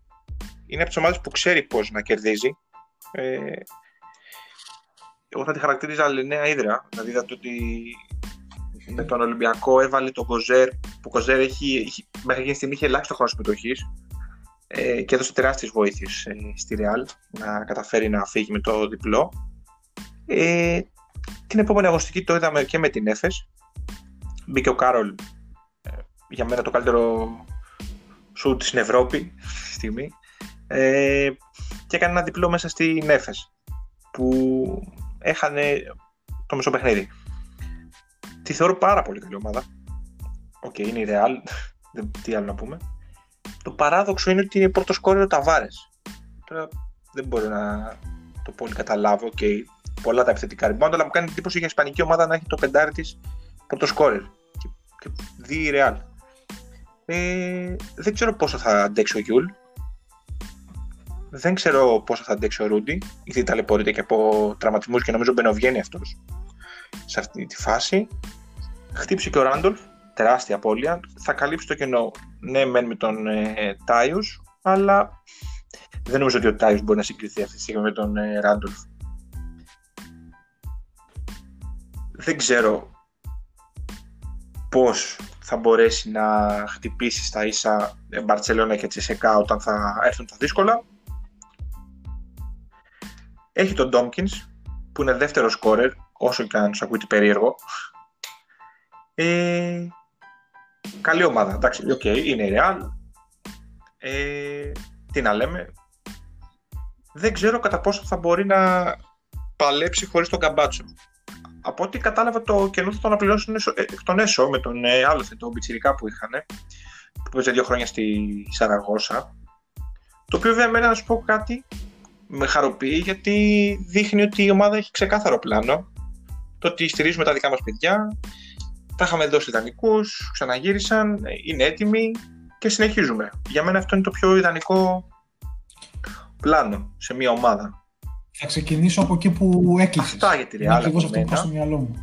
είναι από τις ομάδες που ξέρει πώς να κερδίζει. Ε, εγώ θα τη χαρακτήριζα νέα ίδρα. Δηλαδή είδατε ότι με τον Ολυμπιακό έβαλε τον Κοζέρ, που ο Κοζέρ έχει, έχει, μέχρι εκείνη τη στιγμή είχε ελάχιστο χρόνο συμμετοχής ε, και έδωσε τεράστιες βοήθειες ε, στη Ρεάλ να καταφέρει να φύγει με το διπλό. Ε, την επόμενη αγωνιστική το είδαμε και με την Έφες. Μπήκε ο Κάρολ ε, για μένα το καλύτερο σουτ στην Ευρώπη στη στιγμή ε, και έκανε ένα διπλό μέσα στην Έφες που έχανε το μισό παιχνίδι. Τη θεωρώ πάρα πολύ καλή ομάδα. Ok, okay, είναι η Real. Τι άλλο να πούμε. Το παράδοξο είναι ότι είναι πρώτο σκόρερ ο Ταβάρες. Τώρα δεν μπορώ να το πολύ καταλάβω. Okay, πολλά τα επιθετικά ριμπάουντ, αλλά μου κάνει εντύπωση για Ισπανική ομάδα να έχει το πεντάρι της πρώτο σκόρερ. Και, και δη η Real. Ε, δεν ξέρω πόσο θα αντέξει ο Γιούλ. Δεν ξέρω πόσο θα αντέξει ο Ρούντι, γιατί ταλαιπωρείται και από τραυματισμούς και νομίζω μπαινοβγαίνει αυτός σε αυτή τη φάση. Χτύπησε και ο Ράντολφ, τεράστια απώλεια. Θα καλύψει το κενό, ναι, μεν με τον ε, Τάιους, αλλά δεν νομίζω ότι ο Τάιους μπορεί να συγκριθεί αυτή τη στιγμή με τον ε, Ράντολφ. Δεν ξέρω πώς θα μπορέσει να χτυπήσει στα ίσα Μπαρτσελώνα και Τσεσεκά όταν θα έρθουν τα δύσκολα. Έχει τον Ντόμκινς που είναι δεύτερος σκόρερ όσο και αν σου ακούει περίεργο. Ε, καλή ομάδα, εντάξει, okay, είναι η Real. Ε, τι να λέμε. Δεν ξέρω κατά πόσο θα μπορεί να παλέψει χωρίς τον Καμπάτσο. Από ό,τι κατάλαβα το κενό θα τον απληρώσουν εκ των έσω με τον ε, άλλο τον Πιτσιρικά που είχαν, που παίζει δύο χρόνια στη Σαραγώσα. Το οποίο βέβαια εμένα να σου πω κάτι με χαροποιεί γιατί δείχνει ότι η ομάδα έχει ξεκάθαρο πλάνο το ότι στηρίζουμε τα δικά μας παιδιά, τα είχαμε δώσει ιδανικούς, ξαναγύρισαν, είναι έτοιμοι και συνεχίζουμε. Για μένα αυτό είναι το πιο ιδανικό πλάνο σε μια ομάδα. Θα ξεκινήσω από εκεί που έκλεισες. Αυτά για τη Real. Ακριβώ αυτό που στο μυαλό μου.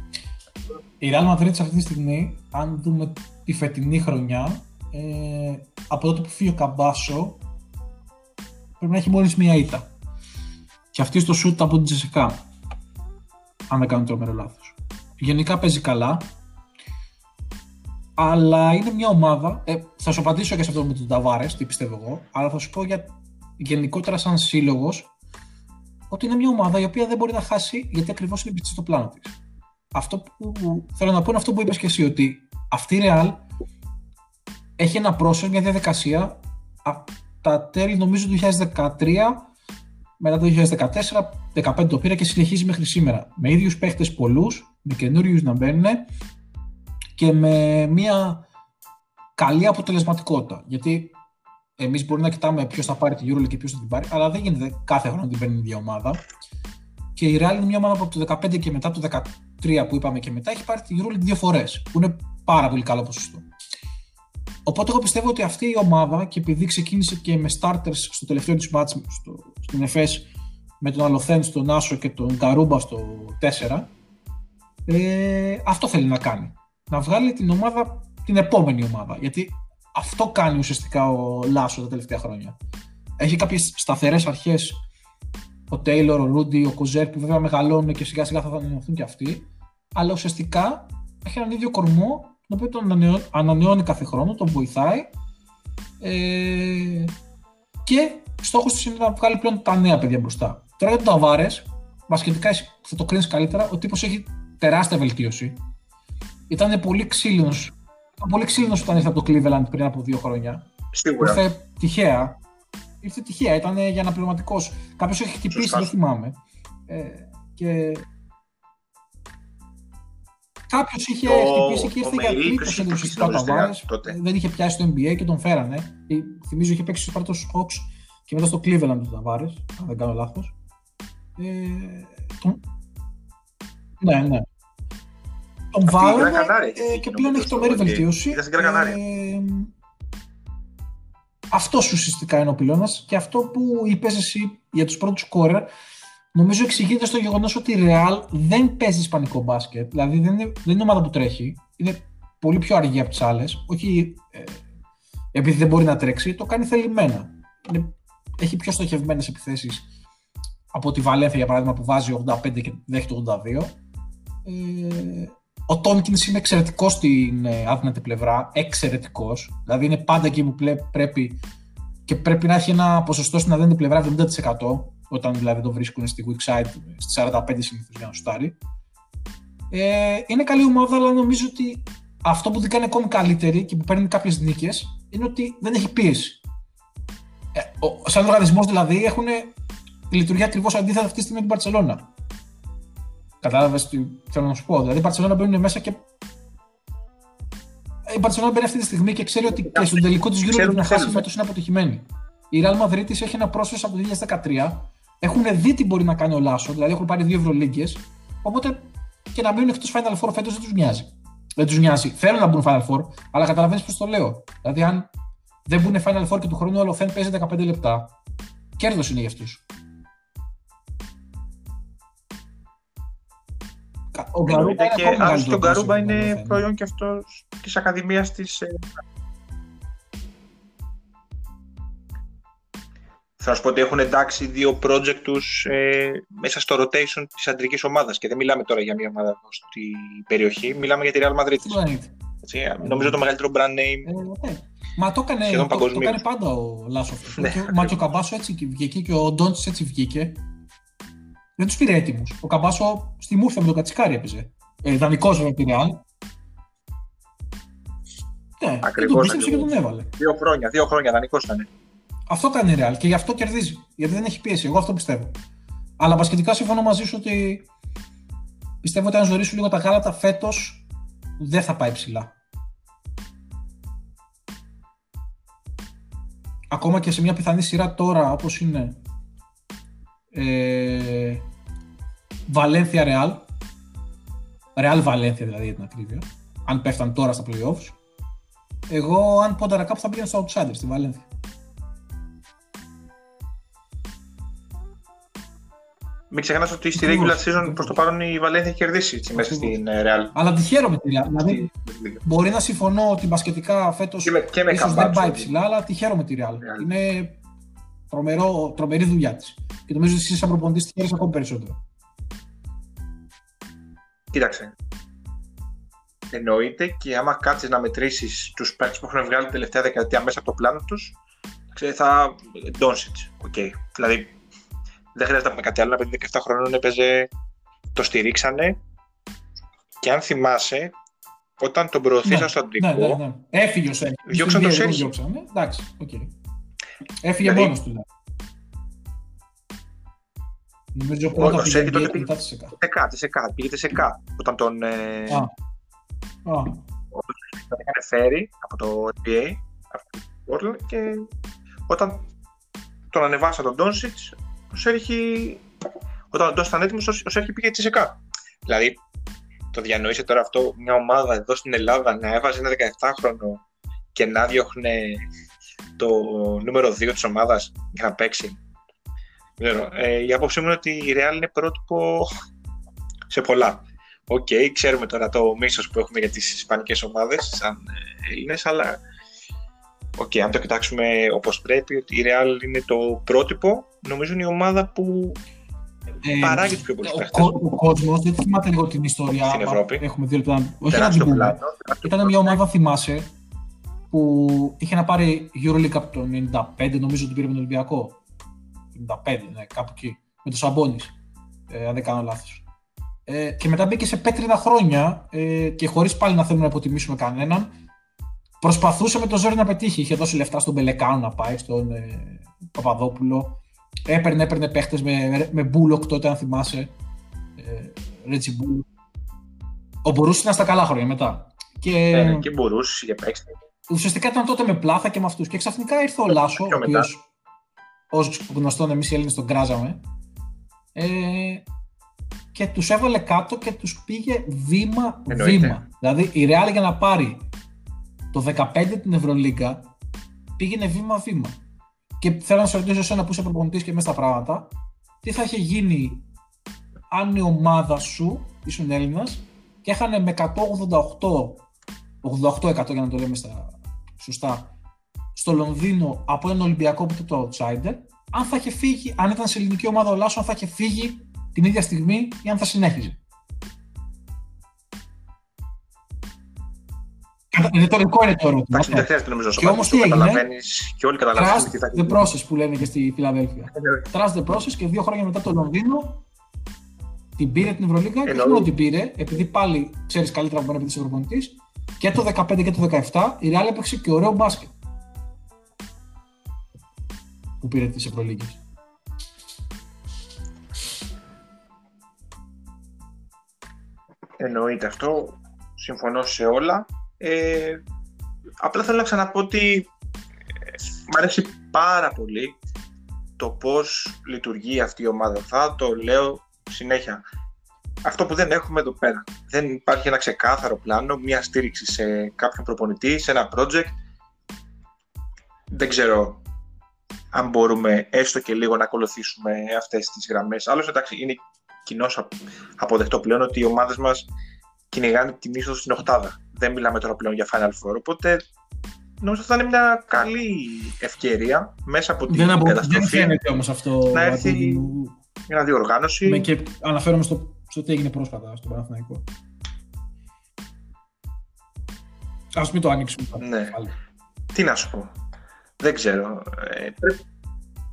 Η Real Madrid αυτή τη στιγμή, αν δούμε τη φετινή χρονιά, ε, από τότε που φύγει ο Καμπάσο, πρέπει να έχει μόλις μία ήττα. Και αυτή στο σουτ από την Τζεσικά αν δεν κάνω τρομερό λάθος. Γενικά παίζει καλά, αλλά είναι μια ομάδα. Ε, θα σου απαντήσω και σε αυτό με τον Ταβάρες, τι πιστεύω εγώ, αλλά θα σου πω για, γενικότερα σαν σύλλογος ότι είναι μια ομάδα η οποία δεν μπορεί να χάσει γιατί ακριβώς είναι πιστή στο πλάνο της. Αυτό που θέλω να πω είναι αυτό που είπες και εσύ, ότι αυτή η Real έχει ένα πρόσωπο, μια διαδικασία από τα τέλη νομίζω του 2013 μετά το 2014, 2015 το πήρα και συνεχίζει μέχρι σήμερα. Με ίδιους παίχτες πολλούς, με καινούριους να μπαίνουν και με μια καλή αποτελεσματικότητα. Γιατί εμείς μπορεί να κοιτάμε ποιος θα πάρει τη EuroLeague και ποιος θα την πάρει, αλλά δεν γίνεται κάθε χρόνο να την παίρνει η ίδια ομάδα. Και η Real είναι μια ομάδα που από το 2015 και μετά, από το 2013 που είπαμε και μετά, έχει πάρει τη EuroLeague δύο φορές, που είναι πάρα πολύ καλό ποσοστό. Οπότε εγώ πιστεύω ότι αυτή η ομάδα και επειδή ξεκίνησε και με starters στο τελευταίο της μάτς στο, στην ΕΦΕΣ με τον Αλοθέν στον Άσο και τον Καρούμπα στο 4 ε, αυτό θέλει να κάνει. Να βγάλει την ομάδα, την επόμενη ομάδα. Γιατί αυτό κάνει ουσιαστικά ο Λάσος τα τελευταία χρόνια. Έχει κάποιες σταθερές αρχές ο Τέιλορ, ο Ρούντι, ο Κοζέρ που βέβαια μεγαλώνουν και σιγά σιγά θα ανανεωθούν και αυτοί. Αλλά ουσιαστικά έχει έναν ίδιο κορμό τον οποίο τον ανανεώνει κάθε χρόνο, τον βοηθάει ε, και στόχος του είναι να βγάλει πλέον τα νέα παιδιά μπροστά. Τώρα για τον Ταβάρες, βασιλικά θα το κρίνεις καλύτερα, ο τύπος έχει τεράστια βελτίωση. Ήταν πολύ ξύλινο. Πολύ ξύλινος όταν ήρθε από το Cleveland πριν από δύο χρόνια. Σίγουρα. Ήρθε τυχαία. Ήρθε τυχαία, ήταν για αναπληρωματικό. Κάποιος έχει χτυπήσει, δεν θυμάμαι. Ε, και Κάποιος είχε χτυπήσει και ήρθε για τρίτο ουσιαστικά ο Δεν είχε πιάσει το NBA και τον φέρανε. Θυμίζω είχε παίξει στου του Hawks και μετά στο Cleveland του Ταβάρε, αν δεν κάνω λάθος. Ε, τον... Ναι, ναι. Τον βάλανε ε, και πλέον έχει το μέρη βελτίωση. Ε, αυτός ουσιαστικά είναι ο πυλώνας και αυτό που είπες εσύ για τους πρώτους σκόρερ νομίζω εξηγείται στο γεγονός ότι η Real δεν παίζει ισπανικό μπάσκετ. Δηλαδή δεν είναι, δεν είναι ομάδα που τρέχει. Είναι πολύ πιο αργή από τις άλλες. Όχι ε, επειδή δεν μπορεί να τρέξει, το κάνει θελημένα. Είναι, έχει πιο στοχευμένες επιθέσεις από τη Βαλένθια για παράδειγμα που βάζει 85 και δέχεται 82. Ε, ο Τόμκινς είναι εξαιρετικός στην ε, άδυνατη πλευρά. Εξαιρετικός. Δηλαδή είναι πάντα εκεί που πρέπει και πρέπει να έχει ένα ποσοστό στην αδύνατη πλευρά 70% όταν δηλαδή το βρίσκουν στη weak side στη 45 συνήθως για να σουτάρει. Ε, είναι καλή ομάδα, αλλά νομίζω ότι αυτό που την κάνει ακόμη καλύτερη και που παίρνει κάποιες νίκες είναι ότι δεν έχει πίεση. Ε, ο, σαν οργανισμός δηλαδή έχουν λειτουργεί ακριβώς αντίθετα αυτή τη στιγμή με την Παρσελώνα. Κατάλαβες τι θέλω να σου πω. Δηλαδή η Παρσελώνα μπαίνουν μέσα και. Η Παρσελώνα μπαίνει αυτή τη στιγμή και ξέρει ότι και στον τελικό της γύρω να χάσει φέτος είναι αποτυχημένη. Η Real Madrid έχει ένα πρόσφυγο από το 2013 έχουν δει τι μπορεί να κάνει ο Λάσο, δηλαδή έχουν πάρει δύο Ευρωλίγκες. Οπότε και να μείνουν εκτός Final Four φέτος δεν τους νοιάζει. Δεν τους νοιάζει. Θέλουν να μπουν Final Four, αλλά καταλαβαίνεις πώς το λέω. Δηλαδή, αν δεν μπουν Final Four και του χρόνου όλο φέν παίζει 15 λεπτά, κέρδος είναι για αυτούς. Ο Γκαρούμπα είναι, και, ο Γκαρούμπα είναι προϊόν και αυτός της Ακαδημίας της ε, Θα σου πω ότι έχουν εντάξει δύο project τους ε, μέσα στο rotation της αντρικής ομάδας και δεν μιλάμε τώρα για μια ομάδα στη περιοχή, μιλάμε για τη Real Madrid. Έτσι, νομίζω το μεγαλύτερο brand name. Ε, ναι. Μα το έκανε, το, το, έκανε πάντα ο Λάσος Ναι. Μα και ο Καμπάσο έτσι βγήκε και ο Ντόντς έτσι βγήκε. Δεν τους πήρε έτοιμου. Ο Καμπάσο στη Μούρφια με τον Κατσικάρι έπαιζε. Ε, Δανεικός βέβαια τη Real. Ναι, Ακριβώς, και τον και τον έβαλε. Δύο χρόνια, δύο χρόνια δανεικός ήταν. Αυτό κάνει η Real και γι' αυτό κερδίζει. Γιατί δεν έχει πίεση. Εγώ αυτό πιστεύω. Αλλά πασχετικά συμφωνώ μαζί σου ότι πιστεύω ότι αν ζωρίσουν λίγο τα γάλατα φέτος δεν θα πάει ψηλά. Ακόμα και σε μια πιθανή σειρά τώρα όπως είναι ε, Βαλένθια Ρεάλ Ρεάλ Βαλένθια δηλαδή για την ακρίβεια αν πέφταν τώρα στα playoffs εγώ αν πόνταρα κάπου θα πήγαινα στο outsider στη Βαλένθια Μην ξεχνάς ότι στη regular season προς το παρόν η Βαλένθια έχει κερδίσει έτσι, μέσα στην ε, Real. Αλλά τη χαίρομαι τη Real. Δηλαδή, μπορεί να συμφωνώ ότι μπασκετικά φέτος ίσως δεν πάει ψηλά, αλλά τη χαίρομαι τη Real. Real. Είναι τρομερό, τρομερή δουλειά της. Και νομίζω ότι εσύ, σαν προπονητής, τη χαίρεσαι ακόμη περισσότερο. Κοίταξε. Εννοείται και άμα κάτσεις να μετρήσεις τους παίκτες που έχουν βγάλει την τελευταία δεκαετία μέσα από το πλάνο τους, θα. Ντόνσιτ. Okay. Δηλαδή δεν χρειάζεται να πούμε κάτι άλλο. Ένα παιδί 17 χρονών έπαιζε, το στηρίξανε και αν θυμάσαι, όταν τον προωθήσαν ναι, στο αντρικό. Ναι, ναι, ναι. Έφυγε ο Σέρχη. Διώξαν τον Σέρχη. Ναι, εντάξει, okay. Έφυγε δηλαδή, μόνος του. Ναι. Νομίζω πρώτα πήγε τότε πήγε μετά σε κάτι. Σε κάτι, σε κάτι. Πήγε σε κάτι. Όταν τον... Ε... Α. Α. τον είχαν φέρει από το NBA από και όταν τον ανεβάσα τον Ντόνσιτς ο Σέρχη όταν ο Ντόνσιτς ήταν έτοιμος ο Σέρχη πήγε τσισεκά δηλαδή το διανοείσαι τώρα αυτό μια ομάδα εδώ στην Ελλάδα να έβαζε ένα 17χρονο και να διώχνε το νούμερο 2 της ομάδας για να παίξει. Ε, η άποψή μου είναι ότι η Real είναι πρότυπο σε πολλά. Ok, okay, ξέρουμε τώρα το μίσος που έχουμε για τις ισπανικές ομάδες σαν ε, Έλληνες, αλλά ok, okay, αν το κοιτάξουμε όπως πρέπει, ότι η Real είναι το πρότυπο, νομίζω είναι η ομάδα που ε, παράγει τους πιο πολλούς παίχτες. Ο, ο κόσμος δεν θυμάται λίγο την ιστορία. Στην Ευρώπη. Έχουμε δύο λεπτά. Όχι να την πούμε. Ήταν μια ομάδα, θυμάσαι, που είχε να πάρει EuroLeague από το 95, νομίζω ότι πήρε με τον Ολυμπιακό. 95, ναι, κάπου εκεί. Με το Σαμπόνι, ε, αν δεν κάνω λάθος. Ε, και μετά μπήκε σε πέτρινα χρόνια ε, και χωρίς πάλι να θέλουμε να υποτιμήσουμε κανέναν. Προσπαθούσε με το ζόρι να πετύχει. Είχε δώσει λεφτά στον Μπελεκάνο να πάει, στον ε, Παπαδόπουλο. Έπαιρνε, έπαιρνε παίχτες με, με Μπούλοκ τότε, αν θυμάσαι. Ε, Ρέτσι Μπούλοκ. Ο Μπορούσης ήταν στα καλά χρόνια μετά. Και, ε, και Μπορούσης για παίξτε ουσιαστικά ήταν τότε με πλάθα και με αυτούς. Και ξαφνικά ήρθε ο Λάσο, ο οποίος ως γνωστόν εμείς οι Έλληνες τον κράζαμε. Ε, και τους έβαλε κάτω και τους πήγε βήμα-βήμα. Δηλαδή η Real για να πάρει το 15 την Ευρωλίγκα πήγαινε βήμα-βήμα. Και θέλω να σε ρωτήσω εσένα που είσαι προπονητής και μέσα στα πράγματα, τι θα είχε γίνει αν η ομάδα σου, ήσουν Έλληνας, και έχανε με 188 88% για να το λέμε στα σωστά, στο Λονδίνο από έναν Ολυμπιακό που ήταν το outsider, αν θα είχε φύγει, αν ήταν σε ελληνική ομάδα ο Λάσο, αν θα είχε φύγει την ίδια στιγμή ή αν θα συνέχιζε. Ρητορικό είναι το ερώτημα. Δεν χρειάζεται νομίζω Και όμως τι έγινε; Και όλοι καταλαβαίνουν τι θα γίνει. The process που λένε και στη Φιλαδέλφια. Trust the process και δύο χρόνια μετά το Λονδίνο την πήρε την Ευρωλίγα και όχι μόνο την πήρε, επειδή πάλι ξέρεις καλύτερα από μένα επειδή είσαι προπονητή, και το 15 και το 17 η Real έπαιξε και ωραίο μπάσκετ που πήρε τις Ευρωλίγκες. Εννοείται αυτό, συμφωνώ σε όλα. Ε, απλά θέλω να ξαναπώ ότι ε, μου αρέσει πάρα πολύ το πώς λειτουργεί αυτή η ομάδα. Θα το λέω συνέχεια αυτό που δεν έχουμε εδώ πέρα. Δεν υπάρχει ένα ξεκάθαρο πλάνο, μια στήριξη σε κάποιον προπονητή, σε ένα project. Δεν ξέρω αν μπορούμε έστω και λίγο να ακολουθήσουμε αυτές τις γραμμές. Άλλωστε, εντάξει, είναι κοινώς αποδεκτό πλέον ότι οι ομάδες μας κυνηγάνε την είσοδο στην οχτάδα. Δεν μιλάμε τώρα πλέον για Final Four, οπότε νομίζω ότι θα είναι μια καλή ευκαιρία μέσα από την δεν καταστροφή. Δεν φαίνεται όμως αυτό. Να έρθει μια διοργάνωση. και αναφέρομαι στο στο τι έγινε πρόσφατα στον Παναθηναϊκό. Ας μην το ανοίξουμε. Ναι. Τι να σου πω. Δεν ξέρω. Ε,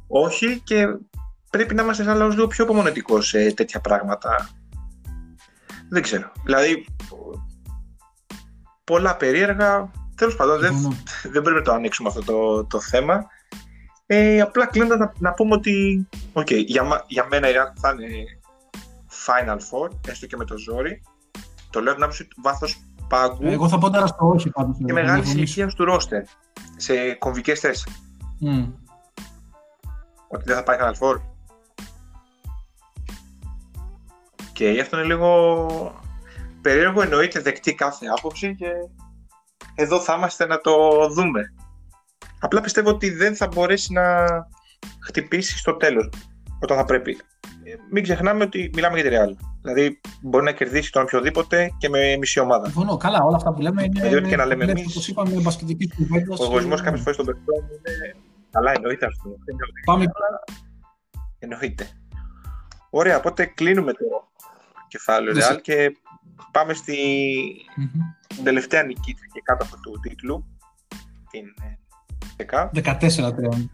Όχι και πρέπει να είμαστε σαν λαός λίγο πιο απομονετικό σε τέτοια πράγματα. Δεν ξέρω. Δηλαδή, πολλά περίεργα. Τέλος πάντων, δεν, δεν πρέπει να το ανοίξουμε αυτό το, το θέμα. Ε, απλά κλείνοντας να, να, πούμε ότι okay, για, για μένα η θα είναι Final Four, έστω και με το ζόρι. Το λέω την άποψη του βάθος πάγκου. Εγώ θα πω τώρα στο όχι πάντως. Και μεγάλης ηλικίας του ρόστερ σε κομβικές θέσεις. Mm. Ότι δεν θα πάει Final Four. Και αυτό είναι λίγο περίεργο, εννοείται δεκτή κάθε άποψη και εδώ θα είμαστε να το δούμε. Απλά πιστεύω ότι δεν θα μπορέσει να χτυπήσει στο τέλος όταν θα πρέπει μην ξεχνάμε ότι μιλάμε για τη Real. Δηλαδή μπορεί να κερδίσει τον οποιοδήποτε και με μισή ομάδα. Συμφωνώ. Καλά, όλα αυτά που λέμε είναι. Δηλαδή, και να λέμε εμείς. Όπως είπαμε, μπασκετικής κουβέντα. Ο εγωισμό κάποιες φορές των παιχτών είναι. Καλά, εννοείται αυτό. Πάμε. Εννοείται. Ωραία, οπότε κλείνουμε το κεφάλαιο Real και πάμε στη mm-hmm. τελευταία νικήτρια και κάτω από του τίτλου. Την 14-3.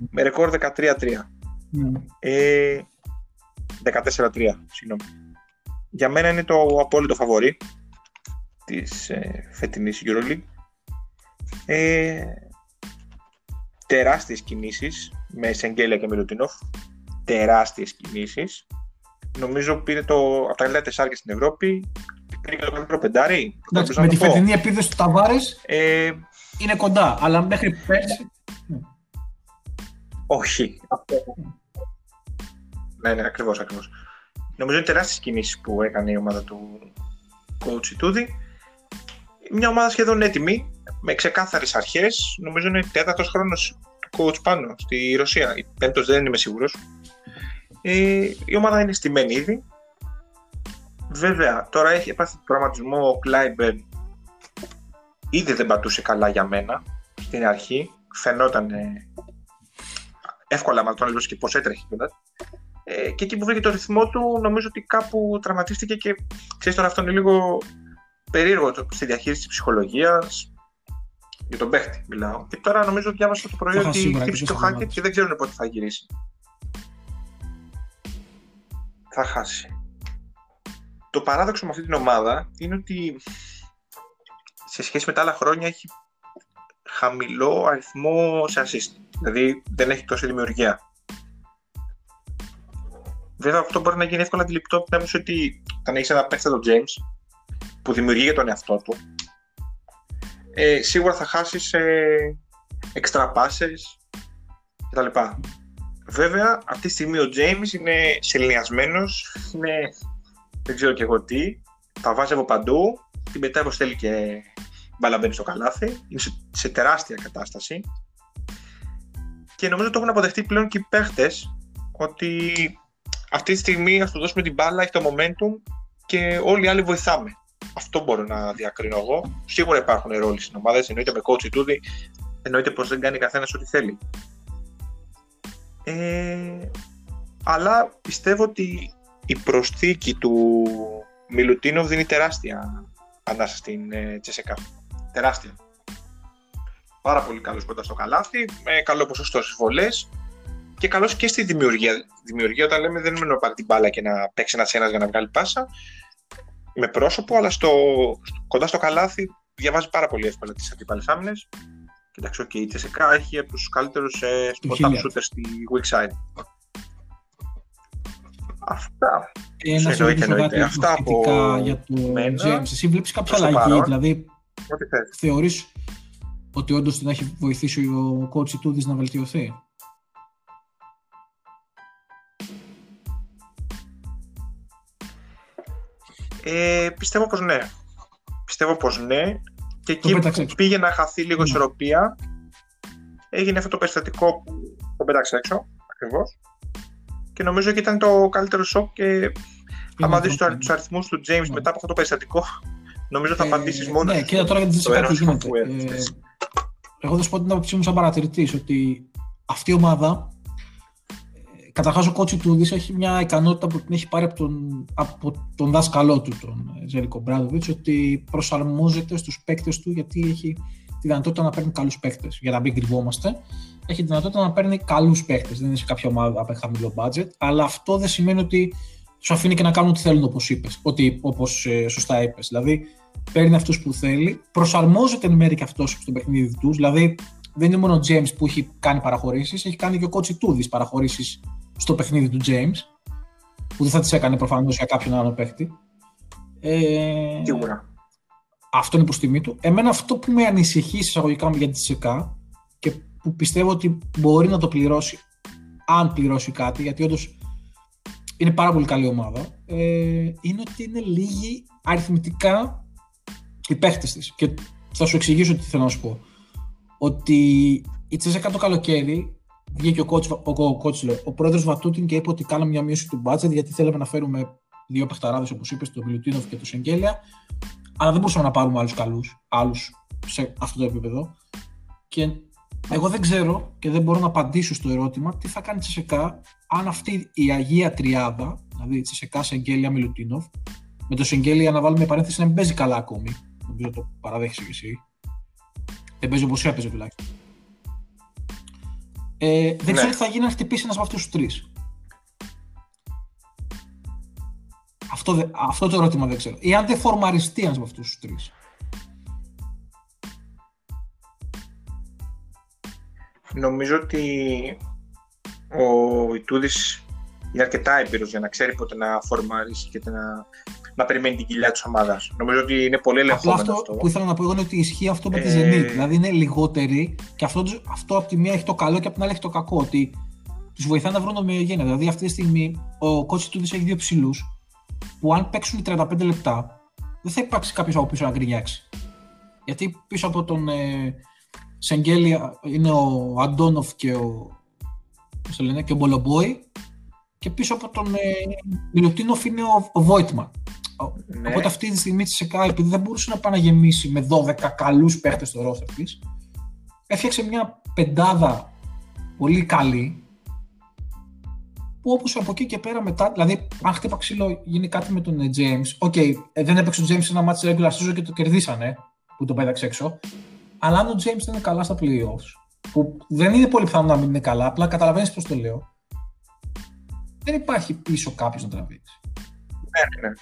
Με ρεκόρ 13-3. Mm. Ε, 14-3, συγγνώμη. Για μένα είναι το απόλυτο φαβορή της ε, φετινής EuroLeague. Ε, τεράστιες κινήσεις με Σεγγέλια και Μιλουτινόφ. Τεράστιες κινήσεις. Νομίζω πήρε το, από τα καλύτερα τεσσάρια στην Ευρώπη. είναι το καλύτερο πεντάρι. Εντάξει, με τη φετινή επίδοση του Ταβάρη ε... είναι κοντά, αλλά μέχρι πέρσι. Όχι. Ναι, ναι, ακριβώς, ακριβώς. Νομίζω είναι τεράστιες κινήσεις που έκανε η ομάδα του coach Τούδη. Μια ομάδα σχεδόν έτοιμη, με ξεκάθαρες αρχές. Νομίζω είναι τέταρτος χρόνος του coach πάνω στη Ρωσία. Πέμπτος δεν είμαι σίγουρος. Ε, η ομάδα είναι στημένη ήδη. Βέβαια, τώρα έχει επάθει προγραμματισμό ο Κλάιμπερν. Ήδη δεν πατούσε καλά για μένα στην αρχή. Φαινόταν εύκολα με τον και πώ έτρεχε κιόλας. Ε, και εκεί που βρήκε το ρυθμό του, νομίζω ότι κάπου τραυματίστηκε και ξέρεις τώρα αυτό είναι λίγο περίεργο στη διαχείριση της ψυχολογίας. Για τον παίχτη μιλάω. Και τώρα νομίζω διάβασα το πρωί ότι χτύπησε το χάκι και δεν ξέρουν πότε θα γυρίσει. Θα χάσει. Το παράδοξο με αυτή την ομάδα είναι ότι σε σχέση με τα άλλα χρόνια έχει χαμηλό αριθμό σε assist. Δηλαδή δεν έχει τόση δημιουργία. Βέβαια αυτό μπορεί να γίνει εύκολα αντιληπτό από την ότι όταν έχεις ένα παίχτη τον James που δημιουργεί για τον εαυτό του, ε, σίγουρα θα χάσεις ε, extra passes κτλ. Βέβαια, αυτή τη στιγμή ο James είναι σεληνιασμένος, είναι δεν ξέρω και εγώ τι, τα βάζει από παντού, την πετάει όπως θέλει και μπάλα μπαίνει στο καλάθι, είναι σε, σε τεράστια κατάσταση και νομίζω το έχουν αποδεχτεί πλέον και οι παίχτες ότι αυτή τη στιγμή ας του δώσουμε την μπάλα, έχει το momentum και όλοι οι άλλοι βοηθάμε. Αυτό μπορώ να διακρίνω εγώ. Σίγουρα υπάρχουν ρόλοι στην ομάδα, εννοείται με coach τούδη, εννοείται πως δεν κάνει καθένας ό,τι θέλει. Ε, αλλά πιστεύω ότι η προσθήκη του Μιλουτίνοβ δίνει τεράστια ανάσα στην ε, Τσεσεκά. Τεράστια. Πάρα πολύ καλός κοντά στο καλάθι, με καλό ποσοστό στις βολές και καλό και στη δημιουργία. Δημιουργία όταν λέμε δεν είναι να πάρει την μπάλα και να παίξει ένας ένας για να βγάλει πάσα με πρόσωπο, αλλά στο, κοντά στο καλάθι διαβάζει πάρα πολύ εύκολα τις αντίπαλες άμυνες. Κοιτάξτε, okay, η Τσεσεκά έχει από τους καλύτερους ε, spot shooters στη weak side. Αυτά. Ένα εννοείται, εννοείται. Αυτά από για το James. Εσύ βλέπεις κάποια αλλαγή, δηλαδή θεωρείς ότι όντως την έχει βοηθήσει ο coach του να βελτιωθεί; Ε, πιστεύω πως ναι. Πιστεύω πως ναι. Και εκεί που πήγε να χαθεί λίγο ναι. ισορροπία, έγινε αυτό το περιστατικό που το πέταξε έξω, ακριβώς και νομίζω ότι ήταν το καλύτερο σοκ και άμα δεις τους αριθμούς του James ναι. μετά από αυτό το περιστατικό νομίζω θα ε, απαντήσεις μόνος Ναι, και τώρα για την κάτι γίνεται. Ε, εγώ θα σου πω την άποψή μου σαν παρατηρητής ότι αυτή η ομάδα ε, Καταρχάς, ο κότσι του Δης έχει μια ικανότητα που την έχει πάρει από τον, από τον δάσκαλό του, τον Ζέρικο Μπράδοβιτ, ότι προσαρμόζεται στους παίκτες του γιατί έχει τη δυνατότητα να παίρνει καλούς παίκτες. Για να μην κρυβόμαστε, έχει τη δυνατότητα να παίρνει καλούς παίκτες. Δεν είναι σε κάποια ομάδα από χαμηλό budget, αλλά αυτό δεν σημαίνει ότι σου αφήνει και να κάνουν ό,τι θέλουν, όπως είπες. Όπως ε, σωστά είπες. Δηλαδή, παίρνει αυτούς που θέλει, προσαρμόζεται εν μέρει και αυτός στο παιχνίδι τους. Δηλαδή, δεν είναι μόνο ο James που έχει κάνει παραχωρήσεις, έχει κάνει και ο κότσι Τούδη παραχωρήσεις στο παιχνίδι του James, που δεν θα τις έκανε προφανώς για κάποιον άλλο παίκτη. Ε, Σίγουρα. Αυτό είναι προς τιμή του. Εμένα αυτό που με ανησυχεί εισαγωγικά για τη ΣΕΚΑ και που πιστεύω ότι μπορεί να το πληρώσει, αν πληρώσει κάτι, γιατί όντως είναι πάρα πολύ καλή ομάδα, ε, είναι ότι είναι λίγοι αριθμητικά οι παίχτες της. Και θα σου εξηγήσω τι θέλω να σου πω. Ότι η Τσέσσεκα το καλοκαίρι βγήκε ο, coach, ο, ο, coach, ο πρόεδρος Βατούτιν και είπε ότι κάναμε μια μείωση του budget γιατί θέλαμε να φέρουμε δύο παιχταράδες, όπως είπες, τον Μιλουτίνοφ και τον Σεγγέλια. Αλλά δεν μπορούσαμε να πάρουμε άλλους καλούς, άλλους σε αυτό το επίπεδο. Και εγώ δεν ξέρω και δεν μπορώ να απαντήσω στο ερώτημα τι θα κάνει η Τσεσεκά αν αυτή η Αγία Τριάδα, δηλαδή η Τσεσεκά, Σεγγέλια, Μιλουτίνοφ, με το Σεγγέλια να βάλουμε παρένθεση να μην παίζει καλά ακόμη. Νομίζω το παραδέχεσαι κι εσύ. Δεν παίζει όπω έπαιζε τουλάχιστον. Ε, δεν ξέρω ναι. τι θα γίνει αν χτυπήσει ένας από αυτούς τους τρεις. Αυτό, αυτό το ερώτημα δεν ξέρω. Ή αν δεν φορμαριστεί ένας από αυτούς τους τρεις. Νομίζω ότι ο Ιτούδης είναι αρκετά έμπειρος για να ξέρει πότε να φορμαρίσει και να, να περιμένει την κοιλιά της ομάδας. Νομίζω ότι είναι πολύ ελεγχόμενο αυτό, αυτό. που ήθελα να πω εγώ είναι ότι ισχύει αυτό με τη Ε, Zenit. Δηλαδή είναι λιγότεροι και αυτό, αυτό από τη μία έχει το καλό και από την άλλη έχει το κακό. Ότι τους βοηθάει να βρουν ομοιογένεια. Δηλαδή αυτή τη στιγμή ο κότσι του έχει δύο ψηλούς που αν παίξουν 35 λεπτά δεν θα υπάρξει κάποιος από πίσω να γκρινιάξει. Γιατί πίσω από τον ε, Σεγγέλια είναι ο Αντόνοφ και ο, πώς το λένε, και ο Μπολομπόη και πίσω από τον ε, Μιλουτίνοφ είναι ο, ο Βόιτμαν. Ναι. Οπότε αυτή τη στιγμή τη ΣΕΚΑ, επειδή δεν μπορούσε να πάει να γεμίσει με 12 καλούς παίχτες στο ρόστερ της, έφτιαξε μια πεντάδα πολύ καλή. Που όπως από εκεί και πέρα μετά, δηλαδή, αν χτύπα ξύλο γίνει κάτι με τον ε, James. Οκ, okay, δεν έπαιξε ο James σε ένα ματς regular season και το κερδίσανε, που το πέταξε έξω. Αλλά αν ο James δεν είναι καλά στα playoffs, που δεν είναι πολύ πιθανό να μην είναι καλά, απλά καταλαβαίνεις πώς το λέω. Δεν υπάρχει πίσω κάποιος να τραβήξει. Ναι, ναι.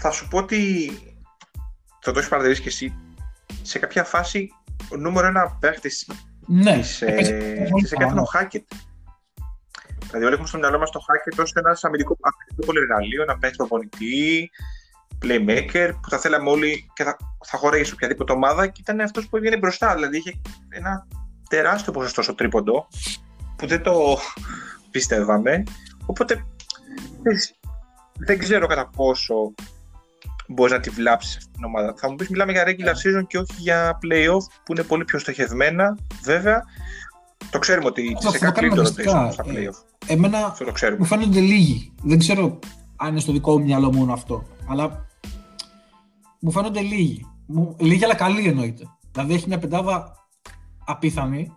Θα σου πω ότι θα το έχεις παρατηρήσει και εσύ. Σε κάποια φάση ο νούμερο ένα παίχτης Ναι, της, έπαιζε ε, πολύ της καλά, έκανε ο ναι. Χάκετ. Δηλαδή, όλοι έχουμε στο μυαλό μας το Χάκετ ως ένας αμυντικό αμυντικό πολυεργαλείο, ένα παίχτη προπονητή, playmaker, που θα θέλαμε όλοι και θα, θα χωρέσει σε οποιαδήποτε ομάδα και ήταν αυτός που έβγαινε μπροστά. Δηλαδή, είχε ένα τεράστιο ποσοστό στο τρίποντο που δεν το πιστεύαμε. Οπότε ξέρεις, δεν ξέρω κατά πόσο μπορείς να τη βλάψεις αυτή την ομάδα. Θα μου πεις, μιλάμε για regular season και όχι για playoff που είναι πολύ πιο στοχευμένα. Βέβαια, το ξέρουμε ότι Αυτό σε θα το καλύτερο κάνουμε rotation μυστικά. στα Ε, playoff. Εμένα Αυτό το ξέρουμε. μου φαίνονται λίγοι. Δεν ξέρω αν είναι στο δικό μου μυαλό μόνο αυτό. Αλλά μου φαίνονται λίγοι. Μου, λίγοι αλλά καλοί εννοείται. Δηλαδή έχει μια πεντάδα απίθανη.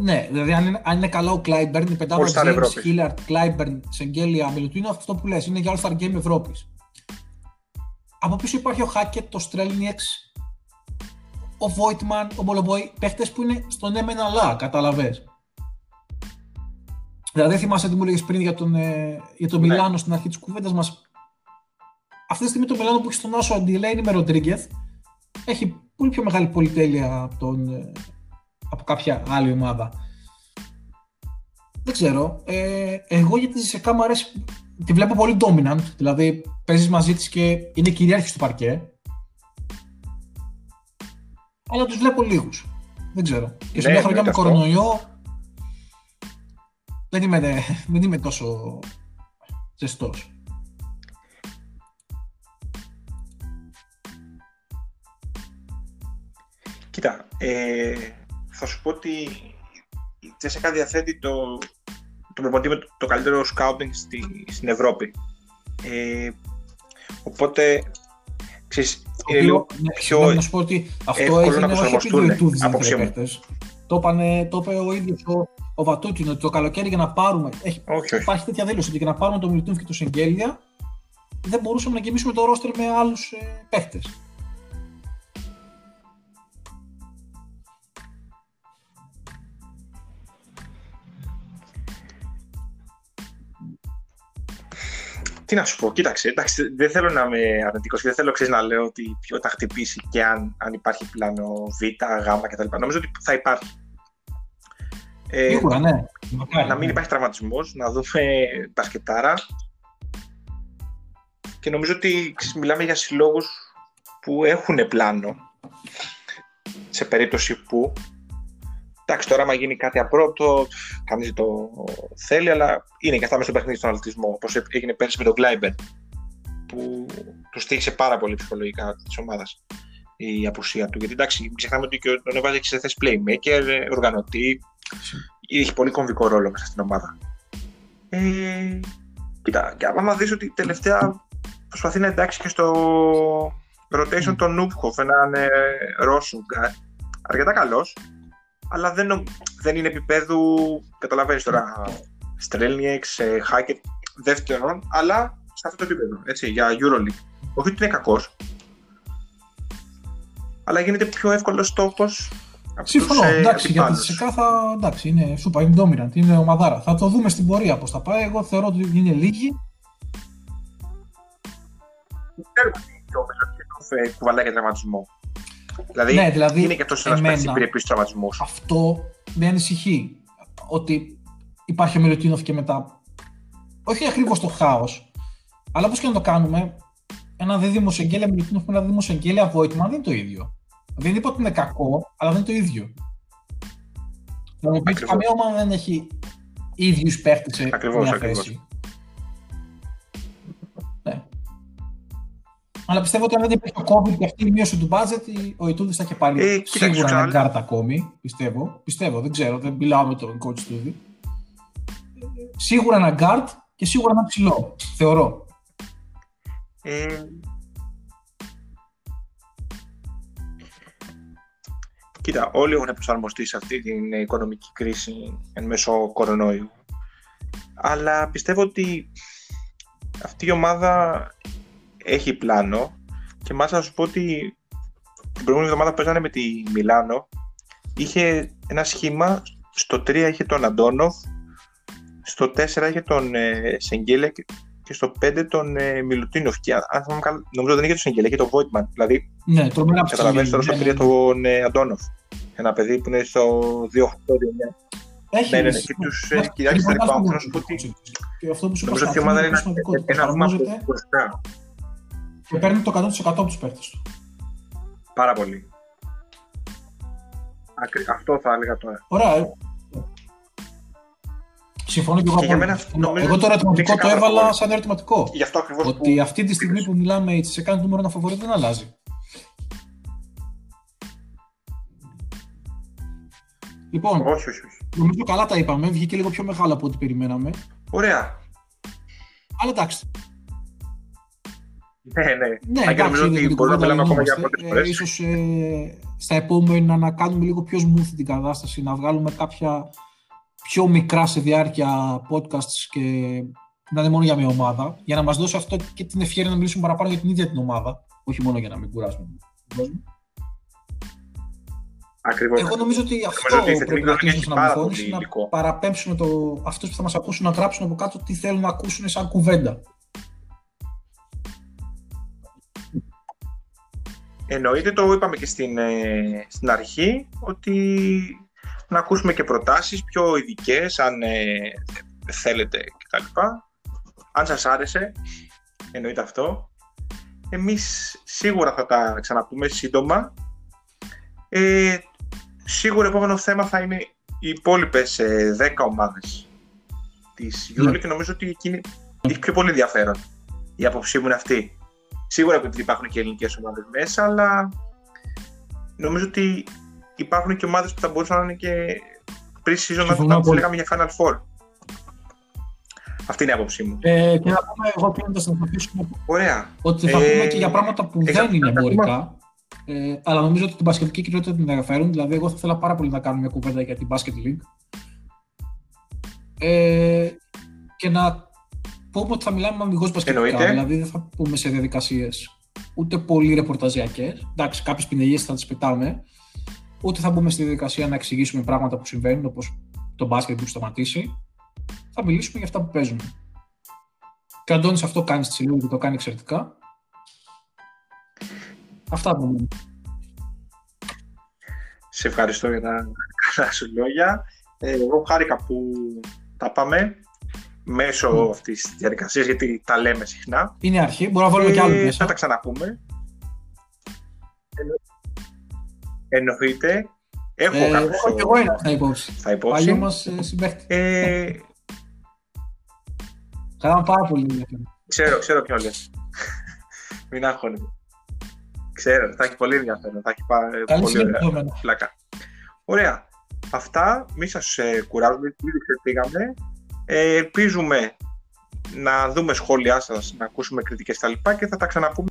Ναι, δηλαδή αν είναι, αν είναι καλά ο Κλάιμπερν, η πεντάδα All-Star James, Ευρώπης. Χίλαρτ, Κλάιμπερν, Σεγγέλια, Μιλουτίνο, αυτό που λες, είναι για All-Star Game Ευρώπης. Από πίσω υπάρχει ο Χάκετ, το Στρέλνιεξ, ο Βόιτμαν, ο Μπολομπόη, παίχτες που είναι στον ναι μεν αλλά, καταλαβες. Δηλαδή, δεν θυμάσαι τι μου έλεγες πριν για τον, ε, για τον Ναι. Μιλάνο στην αρχή της κουβέντας μας. Αυτή τη στιγμή το Μιλάνο που έχει στον Άσο Αντιλέινι με Ροντρίγκεθ έχει πολύ πιο μεγάλη πολυτέλεια από, τον, ε, από κάποια άλλη ομάδα. Δεν ξέρω. Ε, εγώ για τη Ζεσεκά μου αρέσει. Τη βλέπω πολύ dominant. Δηλαδή παίζεις μαζί της και είναι κυρίαρχη στο παρκέ. Αλλά τους βλέπω λίγους. Δεν ξέρω. Και σε Ναι, μια χρονιά με εννοείται αυτό. κορονοϊό δεν είμαι, δεν είμαι τόσο ζεστός. Κοίτα, ε, θα σου πω ότι η Τσέσσεκα διαθέτει το, το προπονητή με το, το καλύτερο scouting στη, στην Ευρώπη. Ε, οπότε, ξέρεις, είναι λίγο ναι, πιο συγγνώμη να σου πω ότι αυτό εύκολο έγινε να όχι επειδή προσαρμοστούν, ο Ιτούδης δεν άποψή ήθελε μου. παίχτες. Το, είπανε, το είπε ο ίδιος ο, ο Βατούτιν ότι το καλοκαίρι για να πάρουμε, έχει, Όχι, όχι. υπάρχει τέτοια δήλωση ότι για να πάρουμε τον Μιλτούν και τον Σεγγέλια δεν μπορούσαμε να γεμίσουμε το ρόστερ με άλλους ε, παίχτες. Τι να σου πω, κοίταξε, εντάξει, δεν θέλω να είμαι αρνητικός και δεν θέλω ξέρεις, να λέω ότι ποιο θα χτυπήσει και αν, αν υπάρχει πλάνο Β, Γ κτλ. Νομίζω ότι θα υπάρχει. Ε, Σίγουρα, ναι. Μακάρι, να μην ναι. υπάρχει τραυματισμός, να δούμε μπασκετάρα. Και νομίζω ότι ξέρεις, μιλάμε για συλλόγους που έχουν πλάνο σε περίπτωση που. Εντάξει, τώρα, άμα γίνει κάτι απρόπτο, κανείς δεν το θέλει, αλλά είναι και αυτά μέσα στο παιχνίδι στον αθλητισμό. Όπως έγινε πέρσι με τον Κλάιμπερν, που του στοίχισε πάρα πολύ ψυχολογικά της ομάδας η απουσία του. Γιατί εντάξει, μην ξεχνάμε ότι και τον έβαζε και σε θέση playmaker, ε, οργανωτή. Έχει πολύ κομβικό ρόλο μέσα στην ομάδα. Ε, κοίτα, και άμα δεις ότι τελευταία προσπαθεί να εντάξει και στο rotation τον Ούχοφ, έναν ε, Ρώσο γκαρντ, αρκετά καλός, αλλά δεν, νο- δεν είναι επίπεδου, καταλαβαίνεις τώρα, Στρέλνιεξ, ε, Χάκετ, δεύτερον, αλλά σε αυτό το επίπεδο, έτσι, για Euroleague. Όχι ότι είναι κακός, αλλά γίνεται πιο εύκολος στόχος από Συμφωνώ. τους, ε, εντάξει, γιατί αντιπάλους. σε κάθε. Εντάξει, είναι σούπα, είναι dominant, είναι ομαδάρα. Θα το δούμε στην πορεία πώς θα πάει. Εγώ θεωρώ ότι είναι λίγοι. ξέρουμε ότι ο Μελωτίνοφ ε, κουβαλάει και τραυματισμό. Δηλαδή, Ναι, δηλαδή, είναι και αυτός ένας εμένα- παίκτης που πήρε πίσω τραυματισμούς. Αυτό με ανησυχεί ότι υπάρχει ο Μιλουτίνοφ και μετά. Όχι ακριβώς το χάος, αλλά όπως και να το κάνουμε, ένα δίδυμο Σεγγέλια Μιλουτίνοφ με ένα δίδυμο Σεγγέλια Βόιτμαν δεν είναι το ίδιο. Δεν είπα ότι είναι κακό, αλλά δεν είναι το ίδιο. Να μου πει καμία ομάδα δεν έχει ίδιους παίχτε σε ακριβώς, μια θέση. Ναι. Αλλά πιστεύω ότι αν δεν υπήρχε το COVID και αυτή η μείωση του budget, ο Ιτούδης θα είχε πάρει ε, σίγουρα ένα γκάρτ ακόμη. Πιστεύω. Πιστεύω, δεν ξέρω, δεν μιλάω με τον coach του. Σίγουρα ένα γκάρτ και σίγουρα ένα ψηλό. Θεωρώ. Ε, Κοίτα, όλοι έχουν προσαρμοστεί σε αυτή την οικονομική κρίση εν μέσω κορονοϊού. Αλλά πιστεύω ότι αυτή η ομάδα έχει πλάνο και μάλιστα να σου πω ότι την προηγούμενη εβδομάδα που παίζανε με τη Μιλάνο είχε ένα σχήμα, στο 3 είχε τον Αντόνοφ, στο 4 είχε τον ε, Σεγγέλια και στο 5 τον ε, Μιλουτίνοφ. Και αν θυμάμαι καλά, νομίζω δεν είχε τον Σεγγέλια, είχε τον Βόιτμαν. Δηλαδή, ναι, το Καταλαβαίνεις τώρα στο 3 ναι, ναι. τον ε, Αντόνοφ. Ένα παιδί που είναι στο 2-8-2-9. Έχει ναι, ναι, ναι. Και τους έχει κοιτάξει τα λοιπά. Να σου πω ότι και αυτό που σου νομίζω ότι η ομάδα είναι ένα βήμα μπροστά. Και παίρνει το 100% από τους παίχτες του. Πάρα πολύ. Αυτό θα έλεγα τώρα. Ωραία. Ε. Συμφωνώ και εγώ. Και μένα, εγώ το ερωτηματικό το έβαλα σαν ερωτηματικό. Γι' αυτό ακριβώς ότι που... αυτή τη στιγμή που μιλάμε η σε κάνει νούμερο ένα φαβορή δεν αλλάζει. Λοιπόν, όχι, όχι, όχι. νομίζω καλά τα είπαμε. Βγήκε λίγο πιο μεγάλο από ό,τι περιμέναμε. Ωραία. Αλλά εντάξει. Ναι, ναι. ναι εντάξει, νομίζω ότι μπορούμε να μιλάμε ακόμα για πρώτες ε, φορές. Ίσως ε, στα επόμενα να κάνουμε λίγο πιο smooth την κατάσταση, να βγάλουμε κάποια πιο μικρά σε διάρκεια podcasts και να είναι μόνο για μια ομάδα, για να μας δώσει αυτό και την ευκαιρία να μιλήσουμε παραπάνω για την ίδια την ομάδα, όχι μόνο για να μην κουράσουμε τον κόσμο. Ακριβώς. Εγώ νομίζω ότι αυτό νομίζω ότι πρέπει να κλείσουμε να μεθόνηση, να παραπέμψουμε το, αυτούς που θα μας ακούσουν να γράψουν από κάτω τι θέλουν να ακούσουν σαν κουβέντα. Εννοείται, το είπαμε και στην, ε, στην αρχή, ότι να ακούσουμε και προτάσεις πιο ειδικές, αν ε, θέλετε κτλ. Αν σας άρεσε, εννοείται αυτό. Εμείς σίγουρα θα τα ξαναπούμε σύντομα. Ε, σίγουρα επόμενο θέμα θα είναι οι υπόλοιπες 10 ομάδες της EuroLeague ναι. και νομίζω ότι εκείνη έχει πιο πολύ ενδιαφέρον. Η άποψή μου είναι αυτή. Σίγουρα ότι υπάρχουν και ελληνικές ομάδες μέσα, αλλά νομίζω ότι υπάρχουν και ομάδες που θα μπορούσαν να είναι και πριν season να που λέγαμε για Final Four. Αυτή είναι η άποψή μου. Ε, και να πούμε, εγώ κλείνοντα να αφήσουμε. Ωραία. Ότι θα ε, πούμε και για πράγματα που δεν είναι εμπορικά. Ε, αλλά νομίζω ότι την πασχετική κοινότητα την ενδιαφέρουν. Δηλαδή, εγώ θα ήθελα πάρα πολύ να κάνουμε μια κουβέντα για την Basket League. Ε, και να πούμε ότι θα μιλάμε με αμυγός μπασκετικά. Δηλαδή, δεν θα πούμε σε διαδικασίες ούτε πολύ ρεπορταζιακές. Εντάξει, κάποιες πινελιές θα τις πετάμε. Ούτε θα μπούμε στη διαδικασία να εξηγήσουμε πράγματα που συμβαίνουν, όπως το μπάσκετ που έχει σταματήσει. Θα μιλήσουμε για αυτά που παίζουν. Και ο Αντώνης αυτό κάνει στη συλλογή και το κάνει εξαιρετικά. Αυτά από μένα. Σε ευχαριστώ για τα καλά σου λόγια. Ε, εγώ χάρηκα που τα πάμε μέσω mm. αυτής της διαδικασίας, γιατί τα λέμε συχνά. Είναι αρχή, μπορούμε να βάλουμε και άλλο μέσα. Θα τα ξαναπούμε. Εννοείται. Έχω ε, κάποιο. Εγώ και εγώ ένα θα υπόψη. Θα υπόψη. Παλιό μας ε, συμπέχτη. Ε... πάρα πολύ ενδιαφέρον. Ξέρω, ξέρω ποιο λες. Μην άγχωνε. Ξέρω, θα έχει πολύ ενδιαφέρον. Θα έχει πάρα πολύ ωραία πλάκα. Ωραία. Αυτά, μη σας ε, κουράζουμε, ήδη ξεφύγαμε. Ε, ελπίζουμε να δούμε σχόλιά σας, να ακούσουμε κριτικές τα λοιπά και θα τα ξαναπούμε